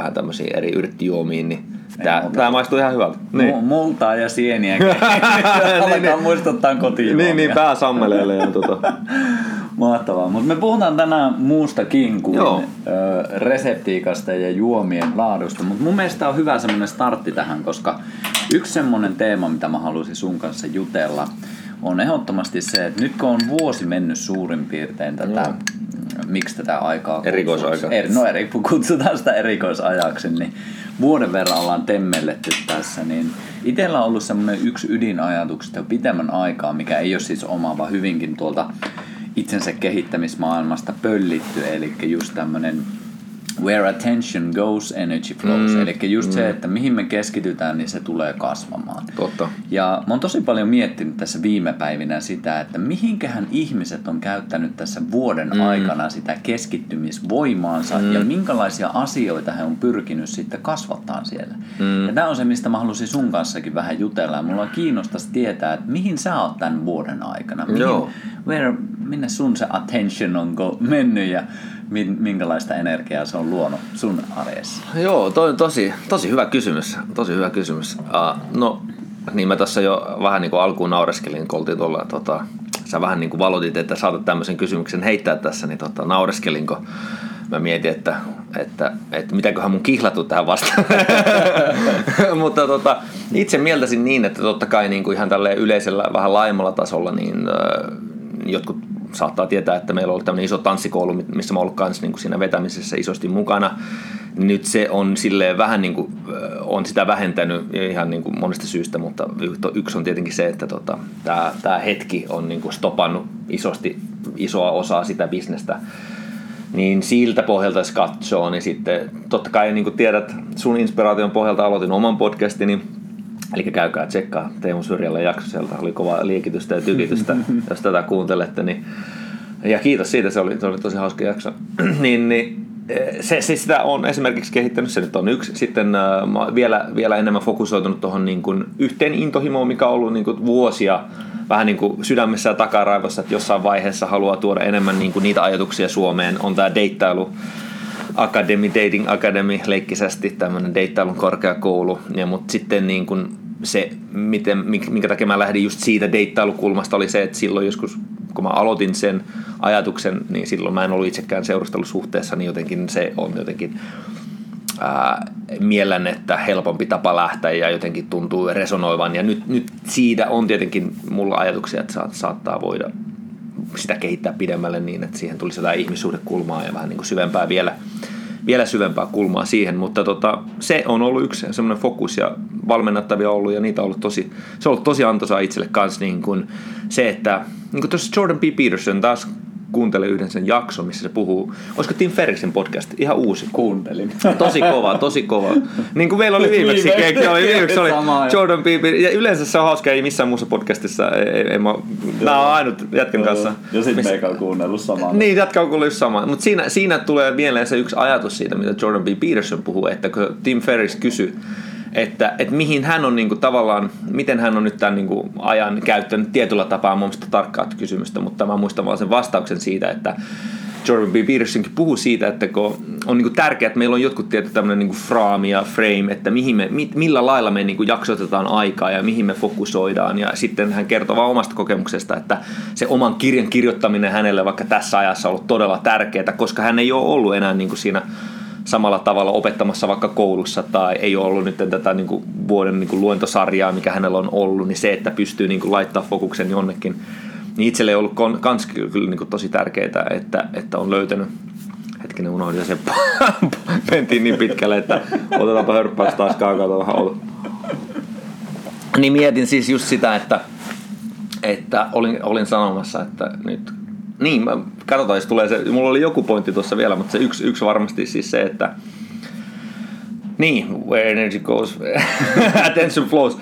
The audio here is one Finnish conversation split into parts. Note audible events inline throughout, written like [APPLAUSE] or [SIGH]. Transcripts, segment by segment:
vähän tämmöisiä eri yrttijuomiin, niin tää, tää maistuu ihan hyvältä. Niin. Multaa ja sieniä. [LAUGHS] Alkaa niin, muistuttaa kotiin. Niin, niin, pää sammeleelle. Ja tota. [LAUGHS] Mahtavaa. Mutta me puhutaan tänään muustakin kuin Joo. reseptiikasta ja juomien laadusta. Mutta mun mielestä on hyvä semmoinen startti tähän, koska yksi semmoinen teema, mitä mä haluaisin sun kanssa jutella, on ehdottomasti se, että nyt kun on vuosi mennyt suurin piirtein tätä, Joo. Miksi tätä aikaa Erikoisaika. Er, no eri, kutsutaan sitä erikoisajaksi, niin vuoden verran ollaan temmelletty tässä, niin itsellä on ollut semmoinen yksi ydinajatuksista jo pitemmän aikaa, mikä ei ole siis oma, vaan hyvinkin tuolta itsensä kehittämismaailmasta pöllitty, eli just tämmöinen where attention goes, energy flows. Mm, Eli just mm. se, että mihin me keskitytään, niin se tulee kasvamaan. Totta. Ja mä oon tosi paljon miettinyt tässä viime päivinä sitä, että mihinkähän ihmiset on käyttänyt tässä vuoden mm. aikana sitä keskittymisvoimaansa mm. ja minkälaisia asioita he on pyrkinyt sitten kasvattaa siellä. Mm. Ja tämä on se, mistä mä halusin sun kanssakin vähän jutella. Mulla on kiinnostaisi tietää, että mihin sä oot tämän vuoden aikana. Mihin, Joo. Where, minne sun se attention on mennyt ja minkälaista energiaa se on luonut sun arjessa? Joo, toi on tosi, tosi hyvä kysymys. Tosi hyvä kysymys. Uh, no, niin mä tässä jo vähän niin kuin alkuun naureskelin, kun oltiin tuolla, tota, sä vähän niin kuin valotit, että saatat tämmöisen kysymyksen heittää tässä, niin tota, naureskelinko mä mietin, että, että, että mitäköhän mun kihlattu tähän vastaan. [LAUGHS] Mutta tota, itse mieltäisin niin, että totta kai niin kuin ihan tälle yleisellä vähän laajemmalla tasolla, niin äh, jotkut saattaa tietää, että meillä on ollut tämmöinen iso tanssikoulu, missä mä oon ollut kanssa niin kuin siinä vetämisessä isosti mukana. Nyt se on silleen vähän niin kuin, on sitä vähentänyt ihan niin kuin monesta syystä, mutta yksi on tietenkin se, että tota, tämä, tämä hetki on niin kuin stopannut isosti isoa osaa sitä bisnestä niin siltä pohjalta jos katsoo, niin sitten totta kai niin kuin tiedät, sun inspiraation pohjalta aloitin oman podcastini, Eli käykää tsekkaa Teemu Syrjällä jakso, sieltä oli kova liekitystä ja tykitystä, [LAUGHS] jos tätä kuuntelette. Niin, ja kiitos siitä, se oli, se oli tosi hauska jakso. [CLEARS THROAT] niin, niin, se, se, sitä on esimerkiksi kehittänyt, se nyt on yksi. Sitten äh, vielä, vielä enemmän fokusoitunut tuohon niin kuin yhteen intohimoon, mikä on ollut niin kuin vuosia vähän niin kuin sydämessä ja takaraivossa, että jossain vaiheessa haluaa tuoda enemmän niin kuin niitä ajatuksia Suomeen. On tämä deittailu Academy, Dating Academy, leikkisästi tämmöinen deittailun korkeakoulu. Ja, mutta sitten niin kuin se, miten, minkä takia mä lähdin just siitä deittailukulmasta, oli se, että silloin joskus, kun mä aloitin sen ajatuksen, niin silloin mä en ollut itsekään seurustelusuhteessa, niin jotenkin se on jotenkin ää, mielen, että helpompi tapa lähteä ja jotenkin tuntuu resonoivan. Ja nyt, nyt siitä on tietenkin mulla ajatuksia, että saattaa voida sitä kehittää pidemmälle niin, että siihen tulisi jotain ihmissuhdekulmaa ja vähän niin kuin syvempää vielä, vielä syvempää kulmaa siihen, mutta tota, se on ollut yksi semmoinen fokus ja valmennettavia ollut ja niitä on ollut tosi, se on ollut tosi antoisaa itselle kanssa niin kuin se, että niin kuin tuossa Jordan P. Peterson taas kuuntelin yhden sen jakson, missä se puhuu, olisiko Tim Ferrisin podcast, ihan uusi. Kuuntelin. Tosi kova, tosi kova. Niin kuin meillä oli viimeksi, viimeksi, oli, viimeksi oli Jordan Peele, ja yleensä se on hauska, ei missään muussa podcastissa, ei, ei, mä, nämä on ainut jätkän kanssa. Ja sitten meikä on kuunnellut samaa. Niin, jätkä on kuunnellut samaa. Mutta siinä, siinä tulee mieleen se yksi ajatus siitä, mitä Jordan B. Peterson puhuu, että kun Tim Ferris kysyi, että, että mihin hän on niin kuin, tavallaan, miten hän on nyt tämän niin kuin, ajan käyttänyt tietyllä tapaa mun tarkkaa kysymystä, mutta mä muistan vaan sen vastauksen siitä, että Jordan B. Petersonkin puhuu siitä, että kun on niin tärkeää, että meillä on jotkut tietyt tämmöinen niin frame ja frame, että mihin me, millä lailla me niin jaksotetaan aikaa ja mihin me fokusoidaan. Ja sitten hän kertoo vaan omasta kokemuksesta, että se oman kirjan kirjoittaminen hänelle vaikka tässä ajassa on ollut todella tärkeää, koska hän ei ole ollut enää niin siinä samalla tavalla opettamassa vaikka koulussa tai ei ole ollut nyt tätä niin kuin vuoden niin kuin luentosarjaa, mikä hänellä on ollut, niin se, että pystyy niin kuin laittaa fokuksen jonnekin, niin itselle ei ollut kans kyllä niin kuin tosi tärkeää, että, että on löytänyt hetkinen unohdin se mentiin [LAUGHS] niin pitkälle, että otetaanpa hörppäys taas kaakata vähän ollut. Niin mietin siis just sitä, että, että olin, olin sanomassa, että nyt niin, katsotaan, jos tulee se, mulla oli joku pointti tuossa vielä, mutta se yksi, yksi varmasti siis se, että niin, where energy goes, [LAUGHS] attention flows.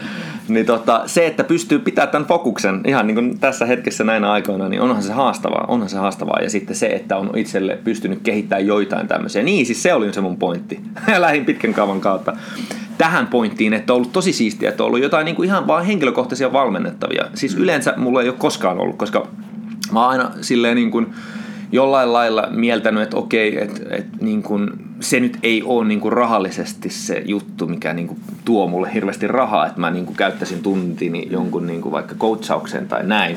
Niin tota, se, että pystyy pitämään tämän fokuksen ihan niin kuin tässä hetkessä näinä aikoina, niin onhan se haastavaa. Onhan se haastavaa. Ja sitten se, että on itselle pystynyt kehittämään joitain tämmöisiä. Niin, siis se oli se mun pointti. [LAUGHS] Lähin pitkän kaavan kautta tähän pointtiin, että on ollut tosi siistiä, että on ollut jotain niin kuin ihan vaan henkilökohtaisia valmennettavia. Siis yleensä mulla ei ole koskaan ollut, koska mä oon aina silleen niin kuin, jollain lailla mieltänyt, että okei, että, että niin kuin, se nyt ei ole niin kuin rahallisesti se juttu, mikä niin kuin tuo mulle hirveästi rahaa, että mä niin kuin käyttäisin tuntini jonkun niin kuin vaikka coachaukseen tai näin,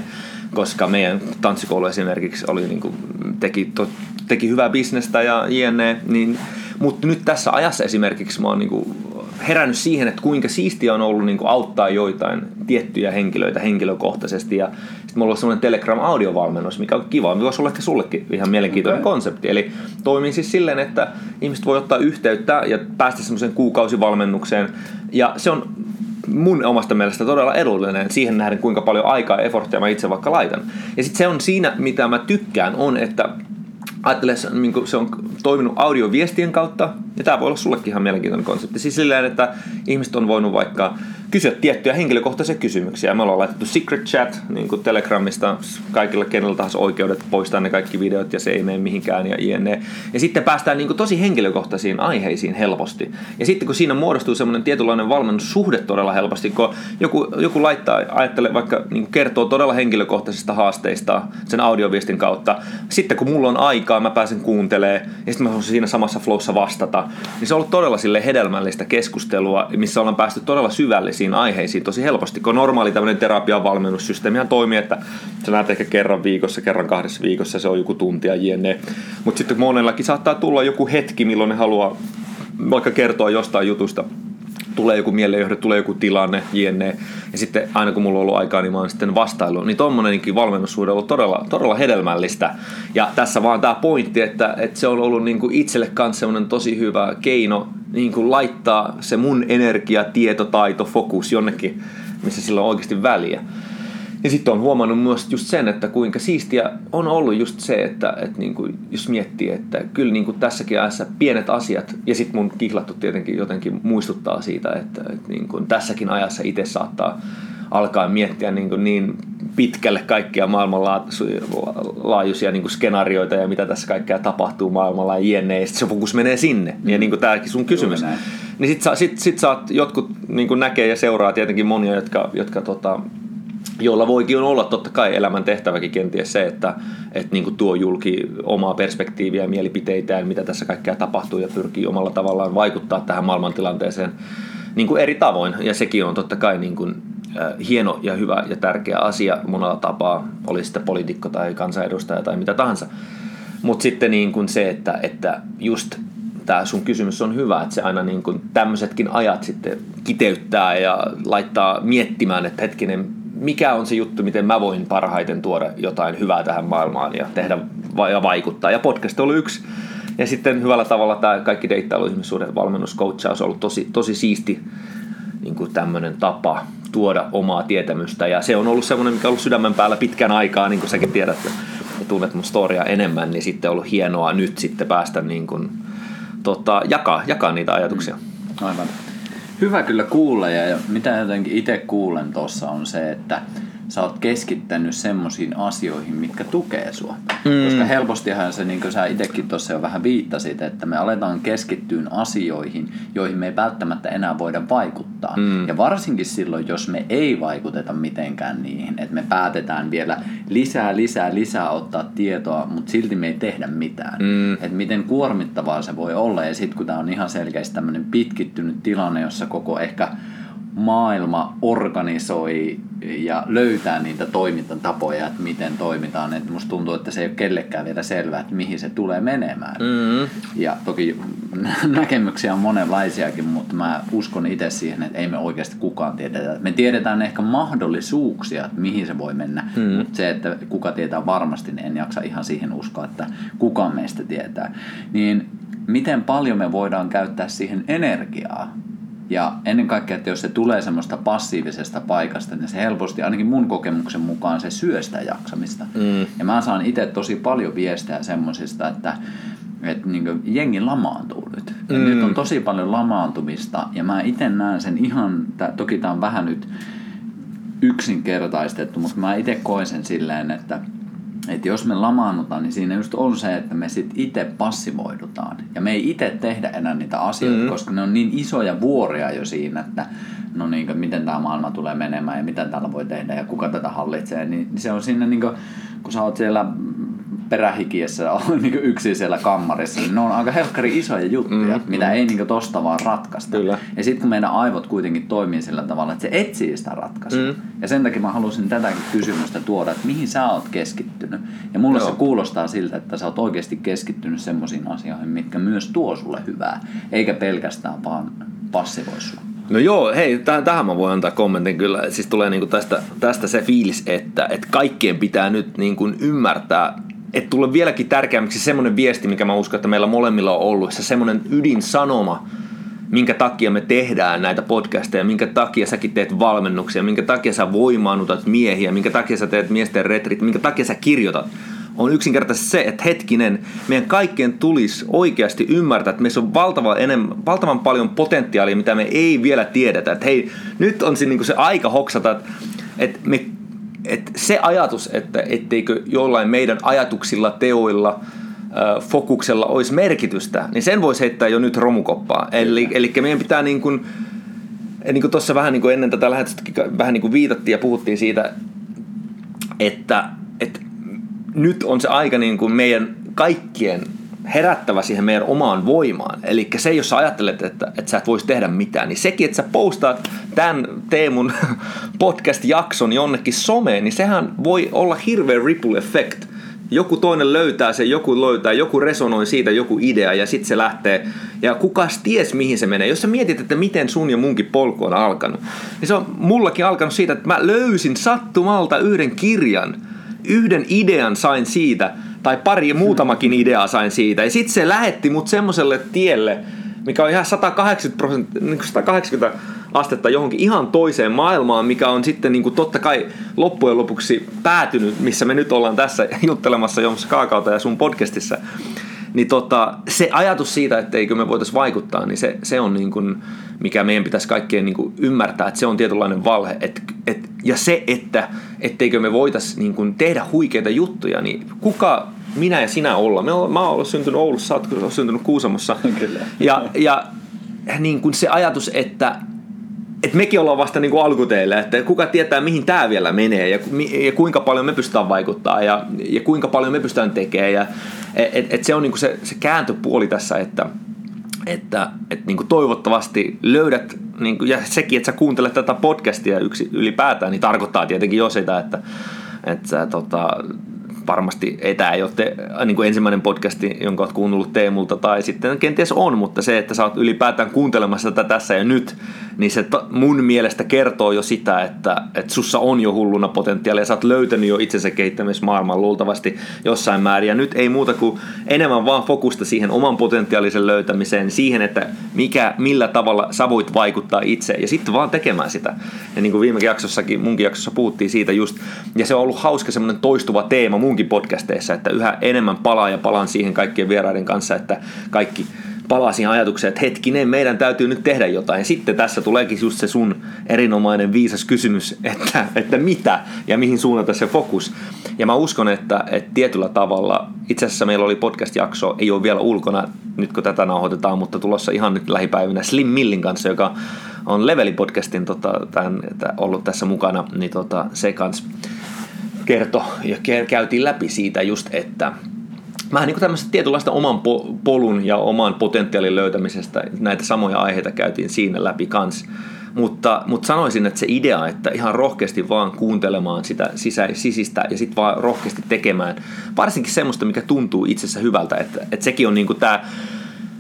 koska meidän tanssikoulu esimerkiksi oli niin kuin, teki, to, teki hyvää bisnestä ja jne, niin, mutta nyt tässä ajassa esimerkiksi mä oon niin kuin herännyt siihen, että kuinka siistiä on ollut niin kuin auttaa joitain tiettyjä henkilöitä henkilökohtaisesti ja sitten mulla on semmoinen Telegram-audiovalmennus, mikä on kiva. Voisi olla ehkä sullekin ihan mielenkiintoinen okay. konsepti. Eli toimin siis silleen, että ihmiset voi ottaa yhteyttä ja päästä semmoiseen kuukausivalmennukseen. Ja se on mun omasta mielestä todella edullinen siihen nähden, kuinka paljon aikaa ja efforttia mä itse vaikka laitan. Ja sitten se on siinä, mitä mä tykkään, on, että ajattele, niin se on toiminut audioviestien kautta, ja tämä voi olla sullekin ihan mielenkiintoinen konsepti. Siis silleen, että ihmiset on voinut vaikka kysyä tiettyjä henkilökohtaisia kysymyksiä. Me ollaan laitettu Secret Chat niin kuin Telegramista kaikilla kenellä tahansa oikeudet poistaa ne kaikki videot ja se ei mene mihinkään ja jne. Ja sitten päästään niin kuin tosi henkilökohtaisiin aiheisiin helposti. Ja sitten kun siinä muodostuu semmoinen tietynlainen valmennussuhde todella helposti, kun joku, joku laittaa, ajattelee vaikka niin kuin kertoo todella henkilökohtaisista haasteista sen audioviestin kautta. Sitten kun mulla on aikaa, mä pääsen kuuntelemaan ja sitten mä voin siinä samassa flowssa vastata. Niin se on ollut todella sille hedelmällistä keskustelua, missä ollaan päästy todella syvälle erilaisiin aiheisiin tosi helposti, kun normaali tämmöinen terapian valmennussysteemi toimii, että sä näet ehkä kerran viikossa, kerran kahdessa viikossa, se on joku tuntia jne. Mutta sitten monellakin saattaa tulla joku hetki, milloin ne haluaa vaikka kertoa jostain jutusta, tulee joku mielejohde, tulee joku tilanne, jne. Ja sitten aina kun mulla on ollut aikaa, niin mä oon sitten vastailu. Niin tommonenkin valmennussuhde on ollut todella, todella hedelmällistä. Ja tässä vaan tämä pointti, että, että se on ollut niin kuin itselle kanssa semmoinen tosi hyvä keino niin kuin laittaa se mun energia, tieto, taito, fokus jonnekin, missä sillä on oikeasti väliä. Ja sitten on huomannut myös just sen, että kuinka siistiä on ollut just se, että, että niin kuin, jos miettii, että kyllä niin kuin tässäkin ajassa pienet asiat, ja sitten mun kihlattu tietenkin jotenkin muistuttaa siitä, että, että niin kuin tässäkin ajassa itse saattaa alkaa miettiä niin, kuin niin pitkälle kaikkia maailmanlaajuisia niin kuin skenaarioita ja mitä tässä kaikkea tapahtuu maailmalla ja jne. Ja se fokus menee sinne. Mm. Ja niin kuin tämäkin sun kysymys. Niin sit, sit, sit saat, jotkut niin kuin näkee ja seuraa tietenkin monia, jotka, jotka tota, jolla voikin olla totta kai elämän tehtäväkin kenties se, että, että niin tuo julki omaa perspektiiviä ja mielipiteitään, mitä tässä kaikkea tapahtuu ja pyrkii omalla tavallaan vaikuttaa tähän maailmantilanteeseen niin kuin eri tavoin. Ja sekin on totta kai niin kuin, äh, hieno ja hyvä ja tärkeä asia monella tapaa, oli sitten poliitikko tai kansanedustaja tai mitä tahansa. Mutta sitten niin kuin se, että, että just tämä sun kysymys on hyvä, että se aina niin kuin tämmöisetkin ajat sitten kiteyttää ja laittaa miettimään, että hetkinen, mikä on se juttu, miten mä voin parhaiten tuoda jotain hyvää tähän maailmaan ja tehdä ja vaikuttaa. Ja podcast oli yksi. Ja sitten hyvällä tavalla tämä kaikki deittailu, ihmissuuden valmennus, coachaus on ollut tosi, tosi siisti niin kuin tämmöinen tapa tuoda omaa tietämystä. Ja se on ollut semmoinen, mikä on ollut sydämen päällä pitkän aikaa, niin kuin säkin tiedät ja tunnet mun storia enemmän, niin sitten on ollut hienoa nyt sitten päästä niin kuin, tota, jakaa, jakaa niitä ajatuksia. Mm. Aivan. Hyvä kyllä kuulla ja mitä jotenkin itse kuulen tuossa on se, että sä oot keskittänyt semmoisiin asioihin, mitkä tukee sua. Mm. Koska helpostihan se, niin kuin sä itsekin tuossa jo vähän viittasit, että me aletaan keskittyä asioihin, joihin me ei välttämättä enää voida vaikuttaa. Mm. Ja varsinkin silloin, jos me ei vaikuteta mitenkään niihin, että me päätetään vielä lisää, lisää, lisää ottaa tietoa, mutta silti me ei tehdä mitään. Mm. Että miten kuormittavaa se voi olla. Ja sitten kun tämä on ihan selkeästi tämmöinen pitkittynyt tilanne, jossa koko ehkä maailma organisoi ja löytää niitä toimintatapoja, että miten toimitaan. Että musta tuntuu, että se ei ole kellekään vielä selvää, että mihin se tulee menemään. Mm. Ja toki [LAUGHS] näkemyksiä on monenlaisiakin, mutta mä uskon itse siihen, että ei me oikeasti kukaan tiedetä. Me tiedetään ehkä mahdollisuuksia, että mihin se voi mennä, mm. mutta se, että kuka tietää varmasti, niin en jaksa ihan siihen uskoa, että kukaan meistä tietää. Niin miten paljon me voidaan käyttää siihen energiaa? Ja ennen kaikkea, että jos se tulee semmoista passiivisesta paikasta, niin se helposti, ainakin mun kokemuksen mukaan, se syö sitä jaksamista. Mm. Ja mä saan itse tosi paljon viestejä semmoisista, että että niin jengi lamaantuu nyt. Mm. nyt on tosi paljon lamaantumista ja mä itse näen sen ihan, tää, toki tämä on vähän nyt yksinkertaistettu, mutta mä itse koen sen silleen, että että jos me lamaannutaan, niin siinä just on se, että me sitten itse passivoidutaan. Ja me ei itse tehdä enää niitä asioita, mm-hmm. koska ne on niin isoja vuoria jo siinä, että no niin kuin, miten tämä maailma tulee menemään ja mitä täällä voi tehdä ja kuka tätä hallitsee. Niin se on siinä, niin kuin, kun sä oot siellä perähikiessä on [LAUGHS] niin yksin siellä kammarissa, niin ne on aika helkkari isoja juttuja, mm, mitä mm. ei niin tosta vaan ratkaista. Kyllä. Ja sitten kun meidän aivot kuitenkin toimii sillä tavalla, että se etsii sitä ratkaisua. Mm. Ja sen takia mä halusin tätäkin kysymystä tuoda, että mihin sä oot keskittynyt. Ja mulle Joo. se kuulostaa siltä, että sä oot oikeasti keskittynyt semmoisiin asioihin, mitkä myös tuo sulle hyvää, eikä pelkästään vaan passivoi sua. No joo, hei, täh- tähän mä voin antaa kommentin kyllä. Siis tulee niinku tästä, tästä se fiilis, että, että kaikkien pitää nyt niinku ymmärtää, että tulee vieläkin tärkeämmäksi semmoinen viesti, mikä mä uskon, että meillä molemmilla on ollut, se semmoinen ydinsanoma, minkä takia me tehdään näitä podcasteja, minkä takia säkin teet valmennuksia, minkä takia sä voimaannutat miehiä, minkä takia sä teet miesten retrit, minkä takia sä kirjoitat on yksinkertaisesti se, että hetkinen, meidän kaikkien tulisi oikeasti ymmärtää, että meissä on valtava enemmän, valtavan paljon potentiaalia, mitä me ei vielä tiedetä. Että hei, nyt on se, niin se aika hoksata, että, että, me, että se ajatus, että etteikö jollain meidän ajatuksilla, teoilla, fokuksella olisi merkitystä, niin sen voisi heittää jo nyt romukoppaa. Eli, eli meidän pitää niin kuin, niin kuin tuossa vähän niin kuin ennen tätä lähetystä vähän niin kuin viitattiin ja puhuttiin siitä, että, että nyt on se aika niin kuin meidän kaikkien herättävä siihen meidän omaan voimaan. Eli se, jos sä ajattelet, että, että sä et voisi tehdä mitään, niin sekin, että sä postaat tämän Teemun [LAUGHS] podcast-jakson jonnekin someen, niin sehän voi olla hirveä ripple effect. Joku toinen löytää sen, joku löytää, joku resonoi siitä, joku idea ja sitten se lähtee. Ja kukas ties mihin se menee. Jos sä mietit, että miten sun ja munkin polku on alkanut, niin se on mullakin alkanut siitä, että mä löysin sattumalta yhden kirjan – yhden idean sain siitä, tai pari muutamakin ideaa sain siitä, ja sitten se lähetti mut semmoiselle tielle, mikä on ihan 180, prosent, 180 niin astetta johonkin ihan toiseen maailmaan, mikä on sitten niin kuin totta kai loppujen lopuksi päätynyt, missä me nyt ollaan tässä juttelemassa Joms Kaakauta ja sun podcastissa. Niin tota, se ajatus siitä, etteikö me voitaisiin vaikuttaa, niin se, se on niin kuin, mikä meidän pitäisi kaikkien niin kuin ymmärtää, että se on tietynlainen valhe. Et, et, ja se, että etteikö me voitaisiin niin kuin tehdä huikeita juttuja, niin kuka minä ja sinä olla? Me olla, mä olen syntynyt Oulussa, sä oot syntynyt Kuusamossa. [LAUGHS] Kyllä. Ja, ja niin kuin se ajatus, että et mekin ollaan vasta niin kuin alkuteille, että kuka tietää mihin tämä vielä menee ja, ja kuinka paljon me pystytään vaikuttaa ja, ja kuinka paljon me pystytään tekemään. Ja, et, et se on niin kuin se, se kääntöpuoli tässä, että, että, että niin kuin toivottavasti löydät, niin kuin, ja sekin, että sä kuuntelet tätä podcastia yksi, ylipäätään, niin tarkoittaa tietenkin jo sitä, että, että sä tota, varmasti ei tämä ei ole te, niin kuin ensimmäinen podcasti, jonka olet kuunnellut Teemulta, tai sitten kenties on, mutta se, että sä oot ylipäätään kuuntelemassa tätä tässä ja nyt, niin se mun mielestä kertoo jo sitä, että, että sussa on jo hulluna potentiaalia, sä oot löytänyt jo itsensä kehittämismaailman luultavasti jossain määrin, ja nyt ei muuta kuin enemmän vaan fokusta siihen oman potentiaalisen löytämiseen, siihen, että mikä, millä tavalla sä voit vaikuttaa itse, ja sitten vaan tekemään sitä. Ja niin kuin viime jaksossakin, munkin jaksossa puhuttiin siitä just, ja se on ollut hauska semmoinen toistuva teema mun munkin podcasteissa, että yhä enemmän palaa ja palaan siihen kaikkien vieraiden kanssa, että kaikki palaa siihen ajatukseen, että hetkinen, meidän täytyy nyt tehdä jotain. Sitten tässä tuleekin just se sun erinomainen viisas kysymys, että, että mitä ja mihin suunnata se fokus. Ja mä uskon, että, että tietyllä tavalla, itse asiassa meillä oli podcast-jakso, ei ole vielä ulkona nyt kun tätä nauhoitetaan, mutta tulossa ihan nyt lähipäivinä Slim Millin kanssa, joka on Leveli-podcastin tota, tämän, ollut tässä mukana, niin tota, se kanssa kertoi ja käytiin läpi siitä just, että vähän niin tämmöistä tietynlaista oman polun ja oman potentiaalin löytämisestä, näitä samoja aiheita käytiin siinä läpi kans. Mutta, mutta sanoisin, että se idea, että ihan rohkeasti vaan kuuntelemaan sitä sisä, sisistä ja sitten vaan rohkeasti tekemään, varsinkin semmoista, mikä tuntuu itsessä hyvältä, että, että sekin on niin kuin tämä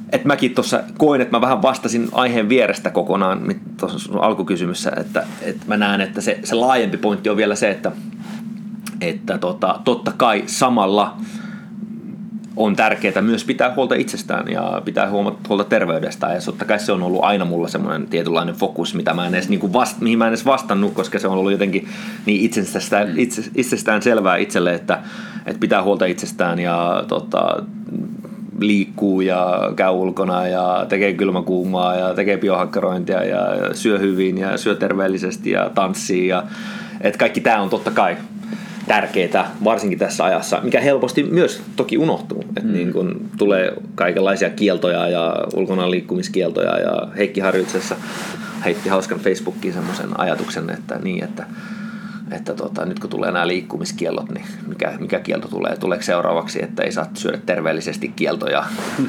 että mäkin tuossa koin, että mä vähän vastasin aiheen vierestä kokonaan tuossa alkukysymyssä, että, että mä näen, että se, se laajempi pointti on vielä se, että että tota, totta kai samalla on tärkeää myös pitää huolta itsestään ja pitää huolta terveydestään. Ja totta kai se on ollut aina mulla semmoinen tietynlainen fokus, mitä mä en edes, niin kuin vast, mihin mä en edes vastannut, koska se on ollut jotenkin niin itsestään, itse, itsestään selvää itselle, että, että pitää huolta itsestään ja tota, liikkuu ja käy ulkona ja tekee kylmäkuumaa ja tekee biohakkerointia ja syö hyvin ja syö terveellisesti ja tanssii. Ja, että kaikki tämä on totta kai tärkeää, varsinkin tässä ajassa, mikä helposti myös toki unohtuu. Että mm. niin kun tulee kaikenlaisia kieltoja ja ulkona liikkumiskieltoja ja Heikki Harjutsessa heitti hauskan Facebookiin semmoisen ajatuksen, että niin, että että tota, nyt kun tulee nämä liikkumiskiellot, niin mikä, mikä kielto tulee? Tuleeko seuraavaksi, että ei saa syödä terveellisesti kieltoja,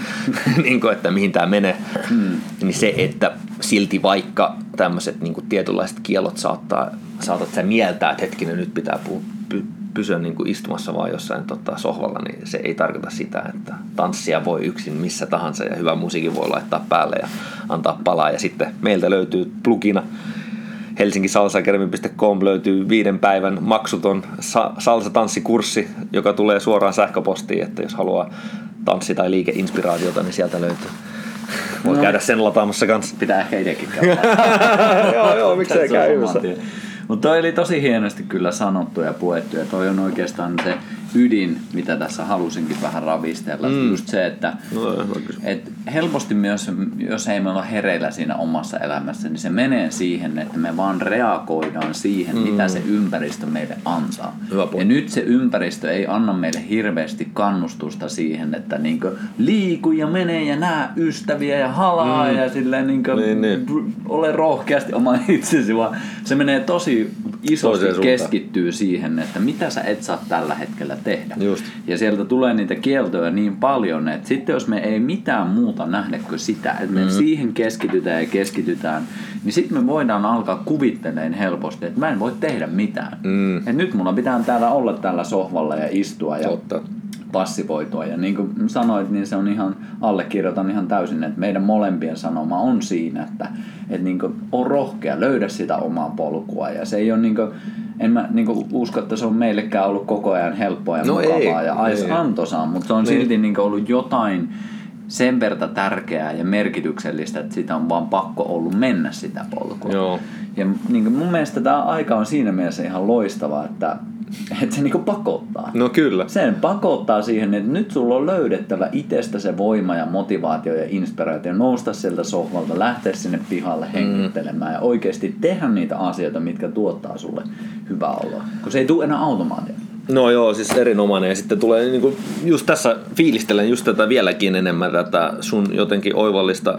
[LAUGHS] niin kuin, että mihin tämä menee? Hmm. Niin se, että silti vaikka tämmöiset niin tietynlaiset kiellot saattaa, saatat sä mieltää, että hetkinen nyt pitää py, py, pysyä niin kuin istumassa vaan jossain tota, sohvalla, niin se ei tarkoita sitä, että tanssia voi yksin missä tahansa ja hyvä musiikin voi laittaa päälle ja antaa palaa. Ja sitten meiltä löytyy plugina helsinkisalsakermi.com löytyy viiden päivän maksuton salsa-tanssikurssi, joka tulee suoraan sähköpostiin, että jos haluaa tanssi- tai liikeinspiraatiota, niin sieltä löytyy. Voi no. käydä sen lataamassa kanssa. Pitää ehkä itsekin [LAUGHS] käydä. joo, joo, miksei käy. Mutta toi oli tosi hienosti kyllä sanottu ja puettu ja toi on oikeastaan se ydin, mitä tässä halusinkin vähän ravistella. Mm. Just se, että no, et helposti myös, jos ei me olla hereillä siinä omassa elämässä, niin se menee siihen, että me vaan reagoidaan siihen, mm. mitä se ympäristö meille antaa. ja nyt se ympäristö ei anna meille hirveästi kannustusta siihen, että niinku liiku ja mene ja näe ystäviä ja halaa mm. ja silleen niinku niin, niin. ole rohkeasti oma [LAUGHS] itsesi, vaan se menee tosi isosti keskittyy siihen, että mitä sä et saa tällä hetkellä tehdä. Just. Ja sieltä tulee niitä kieltoja niin paljon, että sitten jos me ei mitään muuta nähdä kuin sitä, että me mm. siihen keskitytään ja keskitytään, niin sitten me voidaan alkaa kuvitteleen helposti, että mä en voi tehdä mitään. Mm. Et nyt mulla pitää täällä olla tällä sohvalla ja istua ja Totta passivoitua. Ja niin kuin sanoit, niin se on ihan, allekirjoitan ihan täysin, että meidän molempien sanoma on siinä, että, että niin kuin on rohkea, löydä sitä omaa polkua. Ja se ei ole niin kuin, en mä niin kuin usko, että se on meillekään ollut koko ajan helppoa ja no mukavaa ei, ja ais ei. antoisaa, mutta se on niin. silti niin kuin ollut jotain sen verta tärkeää ja merkityksellistä, että sitä on vaan pakko ollut mennä sitä polkua. Joo. Ja niin kuin mun mielestä tämä aika on siinä mielessä ihan loistava, että [LAUGHS] että se niinku pakottaa. No kyllä. Sen pakottaa siihen, että nyt sulla on löydettävä itsestä se voima ja motivaatio ja inspiraatio nousta sieltä sohvalta, lähteä sinne pihalle mm. hengittelemään mm. ja oikeasti tehdä niitä asioita, mitkä tuottaa sulle hyvää oloa. Kun se ei tule enää automaatia. No joo, siis erinomainen. Ja sitten tulee niin kuin, just tässä fiilistelen just tätä vieläkin enemmän tätä sun jotenkin oivallista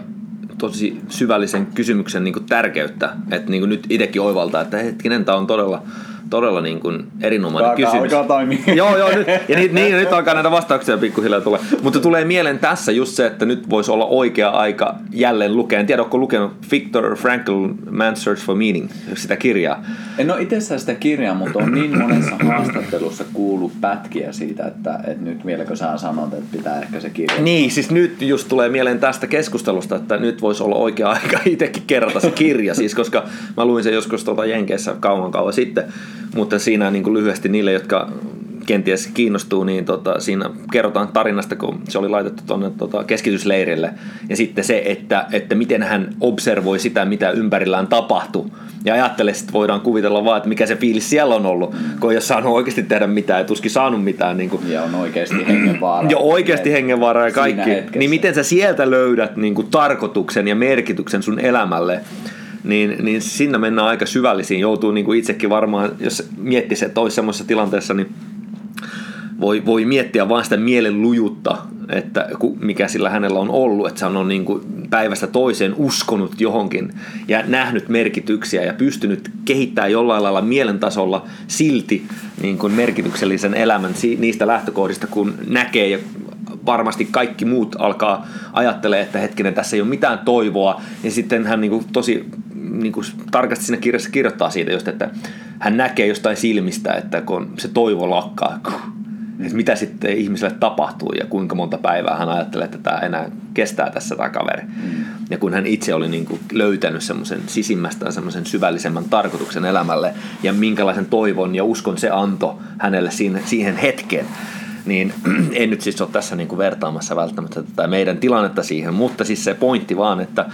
tosi syvällisen kysymyksen niin kuin tärkeyttä. Että niin kuin nyt itsekin oivaltaa, että hetkinen, tämä on todella todella niin kuin erinomainen Alkaa, kysymys. Alkaa [LAUGHS] joo, joo, nyt, [LAUGHS] ja niin, niin, nyt alkaa näitä vastauksia pikkuhiljaa tulee. Mutta tulee mieleen tässä just se, että nyt voisi olla oikea aika jälleen lukea. En tiedä, onko lukenut Victor Frankl Man's Search for Meaning, sitä kirjaa. En ole itse sitä kirjaa, mutta on niin monessa haastattelussa kuullut pätkiä siitä, että, että nyt vieläkö sä sanot, että pitää ehkä se kirja. Niin, siis nyt just tulee mieleen tästä keskustelusta, että nyt voisi olla oikea aika [LAUGHS] itsekin kerrata se kirja, siis koska mä luin sen joskus tuota Jenkeissä kauan kauan sitten, mutta siinä niin kuin lyhyesti niille, jotka kenties kiinnostuu, niin tota, siinä kerrotaan tarinasta, kun se oli laitettu tuonne tota, keskitysleirille. Ja sitten se, että, että miten hän observoi sitä, mitä ympärillään tapahtuu. Ja ajattelee, että voidaan kuvitella vaan, että mikä se fiilis siellä on ollut, kun ei ole saanut oikeasti tehdä mitään ja tuskin saanut mitään. Niin kuin, ja on oikeasti hengenvaara. [CLEARS THROAT] Ja oikeasti hengenvaara ja kaikki. Niin miten sä sieltä löydät niin kuin, tarkoituksen ja merkityksen sun elämälle niin, niin sinne mennään aika syvällisiin. Joutuu niin kuin itsekin varmaan, jos miettisi, että olisi semmoisessa tilanteessa, niin voi, voi miettiä vain sitä mielen lujutta, että mikä sillä hänellä on ollut, että hän on niin kuin päivästä toiseen uskonut johonkin ja nähnyt merkityksiä ja pystynyt kehittämään jollain lailla mielen tasolla silti niin kuin merkityksellisen elämän niistä lähtökohdista, kun näkee ja varmasti kaikki muut alkaa ajattelee, että hetkinen, tässä ei ole mitään toivoa. Ja sitten hän niin kuin tosi niin kuin tarkasti siinä kirjassa kirjoittaa siitä just, että hän näkee jostain silmistä, että kun se toivo lakkaa, että mitä sitten ihmiselle tapahtuu ja kuinka monta päivää hän ajattelee, että tämä enää kestää tässä tämä kaveri. Ja kun hän itse oli niin kuin löytänyt semmoisen sisimmästä semmoisen syvällisemmän tarkoituksen elämälle ja minkälaisen toivon ja uskon se antoi hänelle siihen, siihen hetkeen, niin [CLEARS THROAT] en nyt siis ole tässä niin kuin vertaamassa välttämättä tätä meidän tilannetta siihen, mutta siis se pointti vaan, että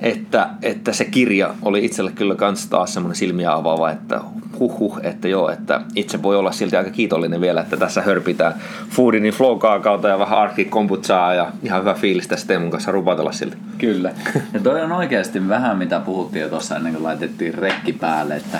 että, että se kirja oli itselle kyllä kans taas semmoinen silmiä avaava, että huh, että joo, että itse voi olla silti aika kiitollinen vielä, että tässä hörpitään Foodinin flow kautta ja vähän arki kombutsaa ja ihan hyvä fiilis tästä Teemun kanssa rupatella silti. Kyllä. Ja toi on oikeasti vähän mitä puhuttiin jo tuossa ennen kuin laitettiin rekki päälle, että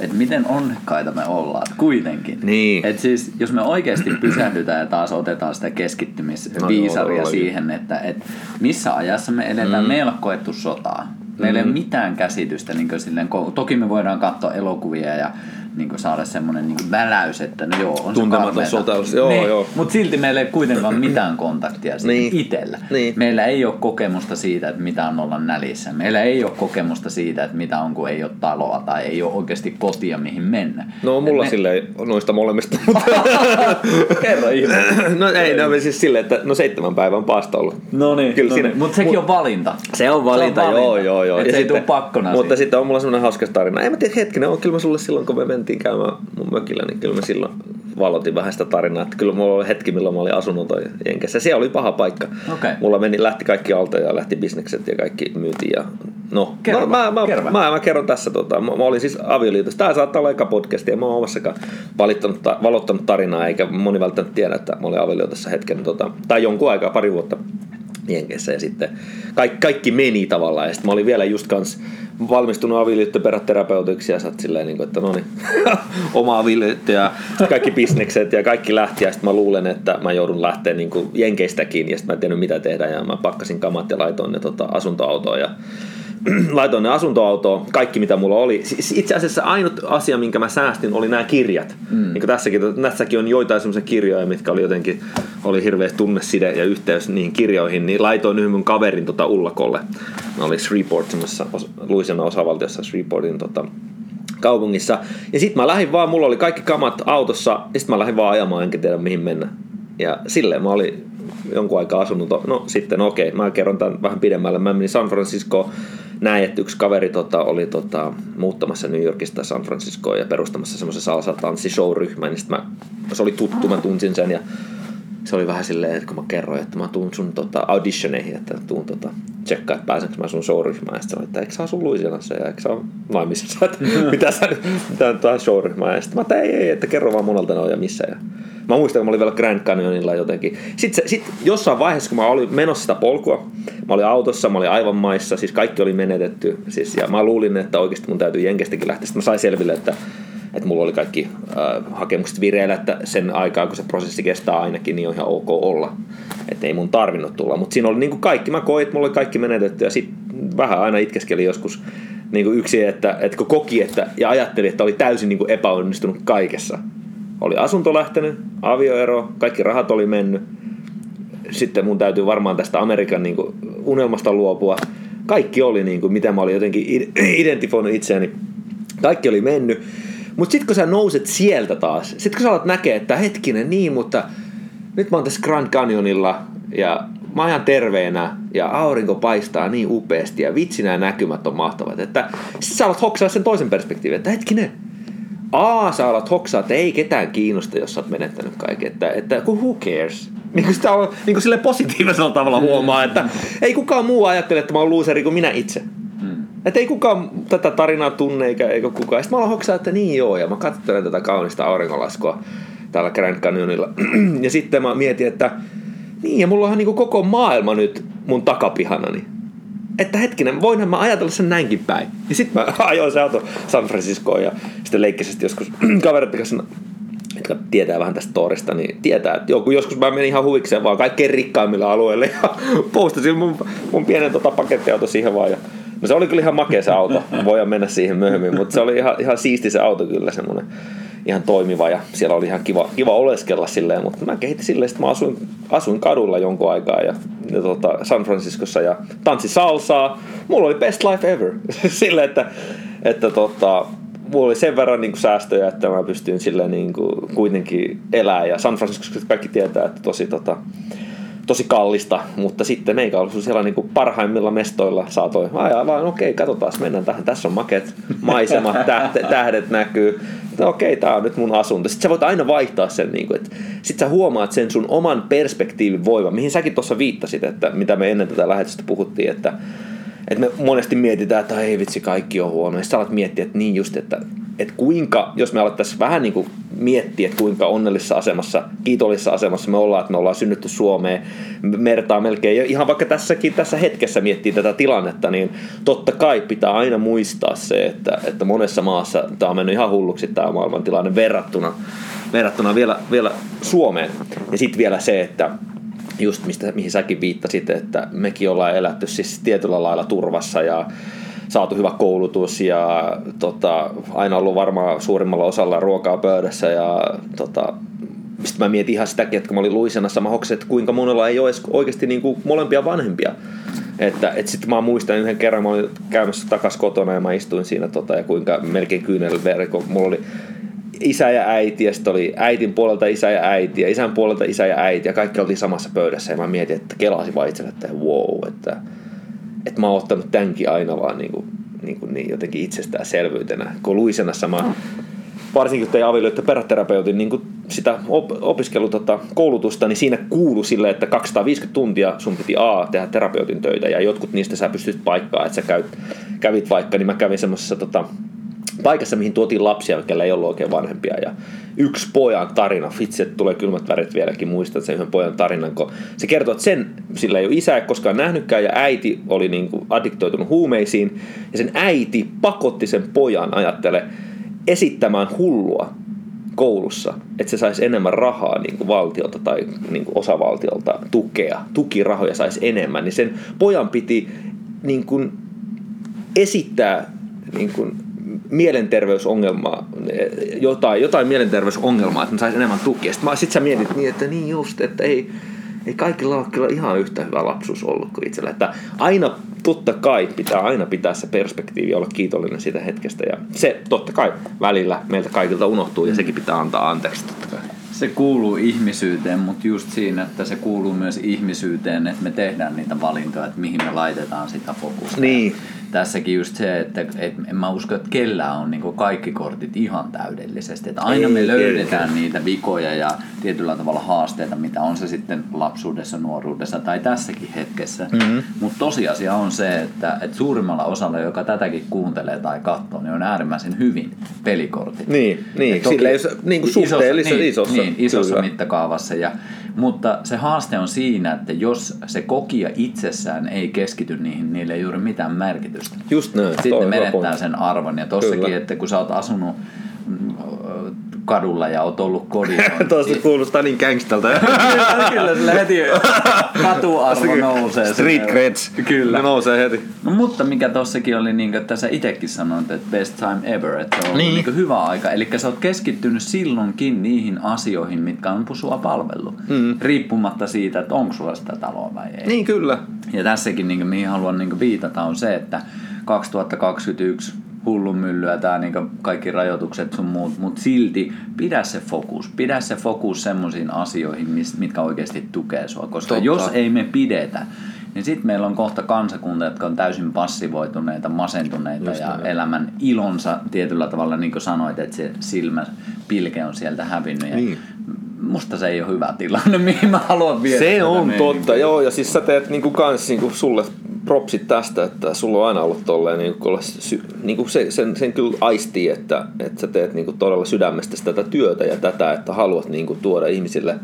että miten onnekkaita me ollaan kuitenkin. Niin. Et siis, jos me oikeasti pysähdytään ja taas otetaan sitä keskittymisviisaria no, siihen, että et missä ajassa me eletään. Mm. Me ei ole koettu sotaa. Meillä ei ole mitään käsitystä, niin silleen, toki me voidaan katsoa elokuvia ja niin kuin saada semmoinen niin väläys, että no joo, on Tuntematon se sotaus, joo, niin, joo. Mutta silti meillä ei kuitenkaan mitään kontaktia Niin. itsellä. Niin. Meillä ei ole kokemusta siitä, että mitä on olla nälissä. Meillä ei ole kokemusta siitä, että mitä on, kun ei ole taloa tai ei ole oikeasti kotia, mihin mennä. No mulla me- silleen noista molemmista, mutta [LAUGHS] Kerro ihme. no ei, no siis silleen, että no seitsemän päivän paasta ollut. No niin, Kyllä no siinä- niin. mutta sekin on valinta. Se on valinta, Se on joo, valinta. joo, joo. Et Ja se ei sitten- tuu pakkona Mutta siitä. sitten on mulla semmoinen hauska tarina. Ei mä tiedä, hetkinen, on kyllä mä sulle silloin, kun me mentiin käymään mun mökillä, niin kyllä mä silloin valotin vähän sitä tarinaa. Että kyllä mulla oli hetki, milloin mä olin asunut Jenkessä. Siellä oli paha paikka. Okei. Mulla meni, lähti kaikki alta ja lähti bisnekset ja kaikki myytiin. Ja, no, Kerro no mä, mä, kerro mä, mä, mä, kerron tässä. Tota, mä, mä, olin siis avioliitossa. Tää saattaa olla eka podcast, ja mä oon omassakaan valittanut, ta- valottanut tarinaa, eikä moni välttämättä tiedä, että mä olin avioliitossa hetken, tota, tai jonkun aikaa, pari vuotta Jenkeissä ja sitten kaikki, kaikki meni tavallaan. Ja sitten mä olin vielä just kans valmistunut avioliittoperäterapeutiksi ja sä silleen, niin että no niin, [LAUGHS] oma avioliitto ja kaikki bisnekset ja kaikki lähti. Ja sitten mä luulen, että mä joudun lähteä niin kuin Jenkeistäkin ja sitten mä en tiennyt mitä tehdä. Ja mä pakkasin kamat ja laitoin ne tota, asuntoautoon ja [CLEARS THROAT] laitoin ne asuntoautoon, kaikki mitä mulla oli. Siis itse asiassa ainut asia, minkä mä säästin, oli nämä kirjat. Mm. Niin tässäkin, tässäkin on joitain semmoisia kirjoja, mitkä oli jotenkin, oli hirveä tunneside ja yhteys niihin kirjoihin, niin laitoin yhden mun kaverin tota Ullakolle. Mä olin Shreveport, semmoisessa Louisiana osavaltiossa Shreveportin tota, kaupungissa. Ja sitten mä lähdin vaan, mulla oli kaikki kamat autossa, ja sitten mä lähdin vaan ajamaan, enkä tiedä mihin mennä. Ja silleen mä olin jonkun aikaa asunut, no sitten okei, mä kerron tämän vähän pidemmälle. Mä menin San Franciscoon, näin, että yksi kaveri tota, oli tota, muuttamassa New Yorkista San Franciscoon ja perustamassa semmoisen salsa tanssishow-ryhmän, niin mä, se oli tuttu, mä tunsin sen ja se oli vähän silleen, että kun mä kerroin, että mä tuun sun tota, auditioneihin, että tuun tota, tsekkaa, että pääsenkö mä sun showryhmään. Ja sitten oli, että eikö sä asu Louisianassa ja eikö sä ole naimisissa, että [LAUGHS] mitä sä mitä nyt tuohon showryhmään. Ja sitten mä, että ei, ei, että kerro vaan monelta ne on ja missä. Ja mä muistan, kun mä olin vielä Grand Canyonilla jotenkin. Sitten sit jossain vaiheessa, kun mä olin menossa sitä polkua, mä olin autossa, mä olin aivan maissa, siis kaikki oli menetetty. Siis, ja mä luulin, että oikeasti mun täytyy Jenkestäkin lähteä. Sitten mä sain selville, että että mulla oli kaikki äh, hakemukset vireillä, että sen aikaa, kun se prosessi kestää ainakin, niin on ihan ok olla. Että ei mun tarvinnut tulla. Mutta siinä oli niin kuin kaikki, mä koin, että mulla oli kaikki menetetty ja sitten vähän aina itkeskeli joskus niin kuin yksi, että, että kun koki että, ja ajatteli, että oli täysin niin kuin epäonnistunut kaikessa. Oli asunto lähtenyt, avioero, kaikki rahat oli mennyt. Sitten mun täytyy varmaan tästä Amerikan niin kuin unelmasta luopua. Kaikki oli, niin kuin, mitä mä olin jotenkin id- [CLEARS THROAT] identifoinut itseäni. Kaikki oli mennyt. Mutta sitten kun sä nouset sieltä taas, sitten kun sä alat näkee, että hetkinen niin, mutta nyt mä oon tässä Grand Canyonilla ja mä ajan terveenä ja aurinko paistaa niin upeasti ja vitsi nämä näkymät on mahtavat. Että sit sä alat hoksaa sen toisen perspektiivin, että hetkinen, A, sä alat hoksaa, että ei ketään kiinnosta, jos sä oot menettänyt kaiken. Että, että who cares? [LAUGHS] Niin kuin sitä on niin kuin silleen positiivisella tavalla huomaa, että ei kukaan muu ajattele, että mä oon loseri kuin minä itse. Että ei kukaan tätä tarinaa tunne eikä, eikä kukaan. Sitten mä aloin hoksaa, että niin joo, ja mä katselen tätä kaunista auringonlaskua täällä Grand Canyonilla. [CLEARS THROAT] ja sitten mä mietin, että niin, ja mulla on niin koko maailma nyt mun takapihanani. Että hetkinen, voinhan mä ajatella sen näinkin päin. Ja sitten mä [LAUGHS] ajoin se auto San Franciscoon ja sitten leikkisesti joskus [CLEARS THROAT] kavereiden kanssa jotka tietää vähän tästä torista, niin tietää, että joku, joskus mä menin ihan huvikseen vaan kaikkein rikkaimmille alueille ja [LAUGHS] postasin mun, mun pienen tota pakettiauto siihen vaan. Ja, no se oli kyllä ihan makea se auto, voidaan mennä siihen myöhemmin, mutta se oli ihan, ihan siisti se auto kyllä semmoinen ihan toimiva ja siellä oli ihan kiva, kiva oleskella silleen, mutta mä kehitin silleen, että mä asuin, asuin kadulla jonkun aikaa ja, ja tota, San Franciscossa ja tanssi salsaa. Mulla oli best life ever. [LAUGHS] silleen, että, että tota, mulla oli sen verran niin kuin säästöjä, että mä pystyin sille niin kuin kuitenkin elää ja San Francisco kaikki tietää, että tosi tota, tosi kallista, mutta sitten meikä oli siellä niin kuin parhaimmilla mestoilla saatoi ajaa vaan, okei, katsotaan, mennään tähän, tässä on maket maisemat, [LAUGHS] tähdet, tähdet näkyy, no, okei, tämä on nyt mun asunto. Sitten sä voit aina vaihtaa sen, niin kuin, että sit sä huomaat sen sun oman perspektiivin voiman, mihin säkin tuossa viittasit, että mitä me ennen tätä lähetystä puhuttiin, että että me monesti mietitään, että ei vitsi, kaikki on huono. Ja sä alat miettiä, että niin just, että, että kuinka, jos me alettaisiin vähän niin kuin miettiä, että kuinka onnellisessa asemassa, kiitollisessa asemassa me ollaan, että me ollaan synnytty Suomeen, mertaa melkein, ja ihan vaikka tässäkin tässä hetkessä miettii tätä tilannetta, niin totta kai pitää aina muistaa se, että, että monessa maassa tämä on mennyt ihan hulluksi tämä maailman tilanne verrattuna, verrattuna vielä, vielä Suomeen. Ja sitten vielä se, että just mistä, mihin säkin viittasit, että mekin ollaan elätty siis tietyllä lailla turvassa ja saatu hyvä koulutus ja tota, aina ollut varmaan suurimmalla osalla ruokaa pöydässä ja tota, mistä mä mietin ihan sitäkin, että kun mä olin Luisenassa, mä hoksin, että kuinka monella ei ole oikeasti niin kuin molempia vanhempia. Että et sitten mä muistan yhden kerran, mä olin käymässä takas kotona ja mä istuin siinä tota, ja kuinka melkein kyynel veri, kun mulla oli isä ja äiti ja sitten oli äitin puolelta isä ja äiti ja isän puolelta isä ja äiti ja kaikki oltiin samassa pöydässä ja mä mietin, että kelasin vaan itselle, että wow, että, että mä oon ottanut tämänkin aina vaan niin kuin, niin, kuin niin jotenkin itsestäänselvyytenä. Kun Luisenassa mä varsinkin kun tein avioliitto peräterapeutin niin kuin sitä op- opiskelu tota, koulutusta, niin siinä kuulu sille, että 250 tuntia sun piti A tehdä terapeutin töitä ja jotkut niistä sä pystyt paikkaa, että sä käyt, kävit vaikka, niin mä kävin semmoisessa tota, paikassa, mihin tuotiin lapsia, kellä ei ollut oikein vanhempia. Ja yksi pojan tarina, vitsi, tulee kylmät värit vieläkin, muistan sen yhden pojan tarinan, kun se kertoo, että sen, sillä ei ole isä ei koskaan nähnytkään, ja äiti oli niin kuin addiktoitunut huumeisiin, ja sen äiti pakotti sen pojan, ajattele, esittämään hullua koulussa, että se saisi enemmän rahaa niin kuin valtiolta tai niin kuin osavaltiolta tukea, tukirahoja saisi enemmän, niin sen pojan piti niin kuin esittää niin kuin mielenterveysongelmaa, jotain, jotain mielenterveysongelmaa, että ne saisi enemmän tukea. Sitten sit sä mietit niin, että niin just, että ei, ei kaikilla ole kyllä ihan yhtä hyvä lapsuus ollut kuin itsellä. Että aina totta kai pitää aina pitää se perspektiivi olla kiitollinen siitä hetkestä. Ja se totta kai välillä meiltä kaikilta unohtuu ja sekin pitää antaa anteeksi totta kai. Se kuuluu ihmisyyteen, mutta just siinä, että se kuuluu myös ihmisyyteen, että me tehdään niitä valintoja, että mihin me laitetaan sitä fokusta. Niin tässäkin just se, että et, en mä usko, että kellään on niin kaikki kortit ihan täydellisesti. Että aina Ei, me löydetään ei, niitä vikoja ja tietyllä tavalla haasteita, mitä on se sitten lapsuudessa, nuoruudessa tai tässäkin hetkessä. Mm-hmm. Mutta tosiasia on se, että, että suurimmalla osalla, joka tätäkin kuuntelee tai katsoo, niin on äärimmäisen hyvin pelikortit. Niin, niin. toki, sillä ei niin kuin suhteellisessa niin, isossa, niin, isossa kyllä. mittakaavassa. Ja mutta se haaste on siinä, että jos se kokija itsessään ei keskity niihin, niille ei juuri mitään merkitystä. Just näin. Sitten ne menettää sen arvon. Ja tossakin, että kun sä oot asunut mm, kadulla ja oot ollut kodissa. [LAUGHS] Tuosta kuulostaa niin gangstalta. [LAUGHS] kyllä, kyllä, sillä heti [LAUGHS] katuarvo nousee. Street creds. Kyllä. Ne nousee heti. No, mutta mikä tossakin oli, niin kuin, että sä itekin sanoit, että best time ever, että se on niin. niin hyvä aika. Eli sä oot keskittynyt silloinkin niihin asioihin, mitkä on sua palvellut. Mm. Riippumatta siitä, että onko sulla sitä taloa vai ei. Niin kyllä. Ja tässäkin, niin kuin, mihin haluan niin kuin, viitata, on se, että 2021 hullun myllyä tää niin kaikki rajoitukset sun muut, mutta silti pidä se fokus. Pidä se fokus semmoisiin asioihin, mitkä oikeasti tukee sua. Koska Totta. jos ei me pidetä, niin sitten meillä on kohta kansakunta, jotka on täysin passivoituneita, masentuneita Just ja näin. elämän ilonsa tietyllä tavalla, niin kuin sanoit, että se silmä pilke on sieltä hävinnyt. Niin. musta se ei ole hyvä tilanne, mihin mä haluan viedä. Se on totta, joo, ja siis sä teet niin kuin kans niin kuin sulle propsit tästä, että sulla on aina ollut tolleen, niin kuin, niin kuin se, sen, sen kyllä aistii, että, että sä teet niin kuin todella sydämestä tätä työtä ja tätä, että haluat niin kuin, tuoda ihmisille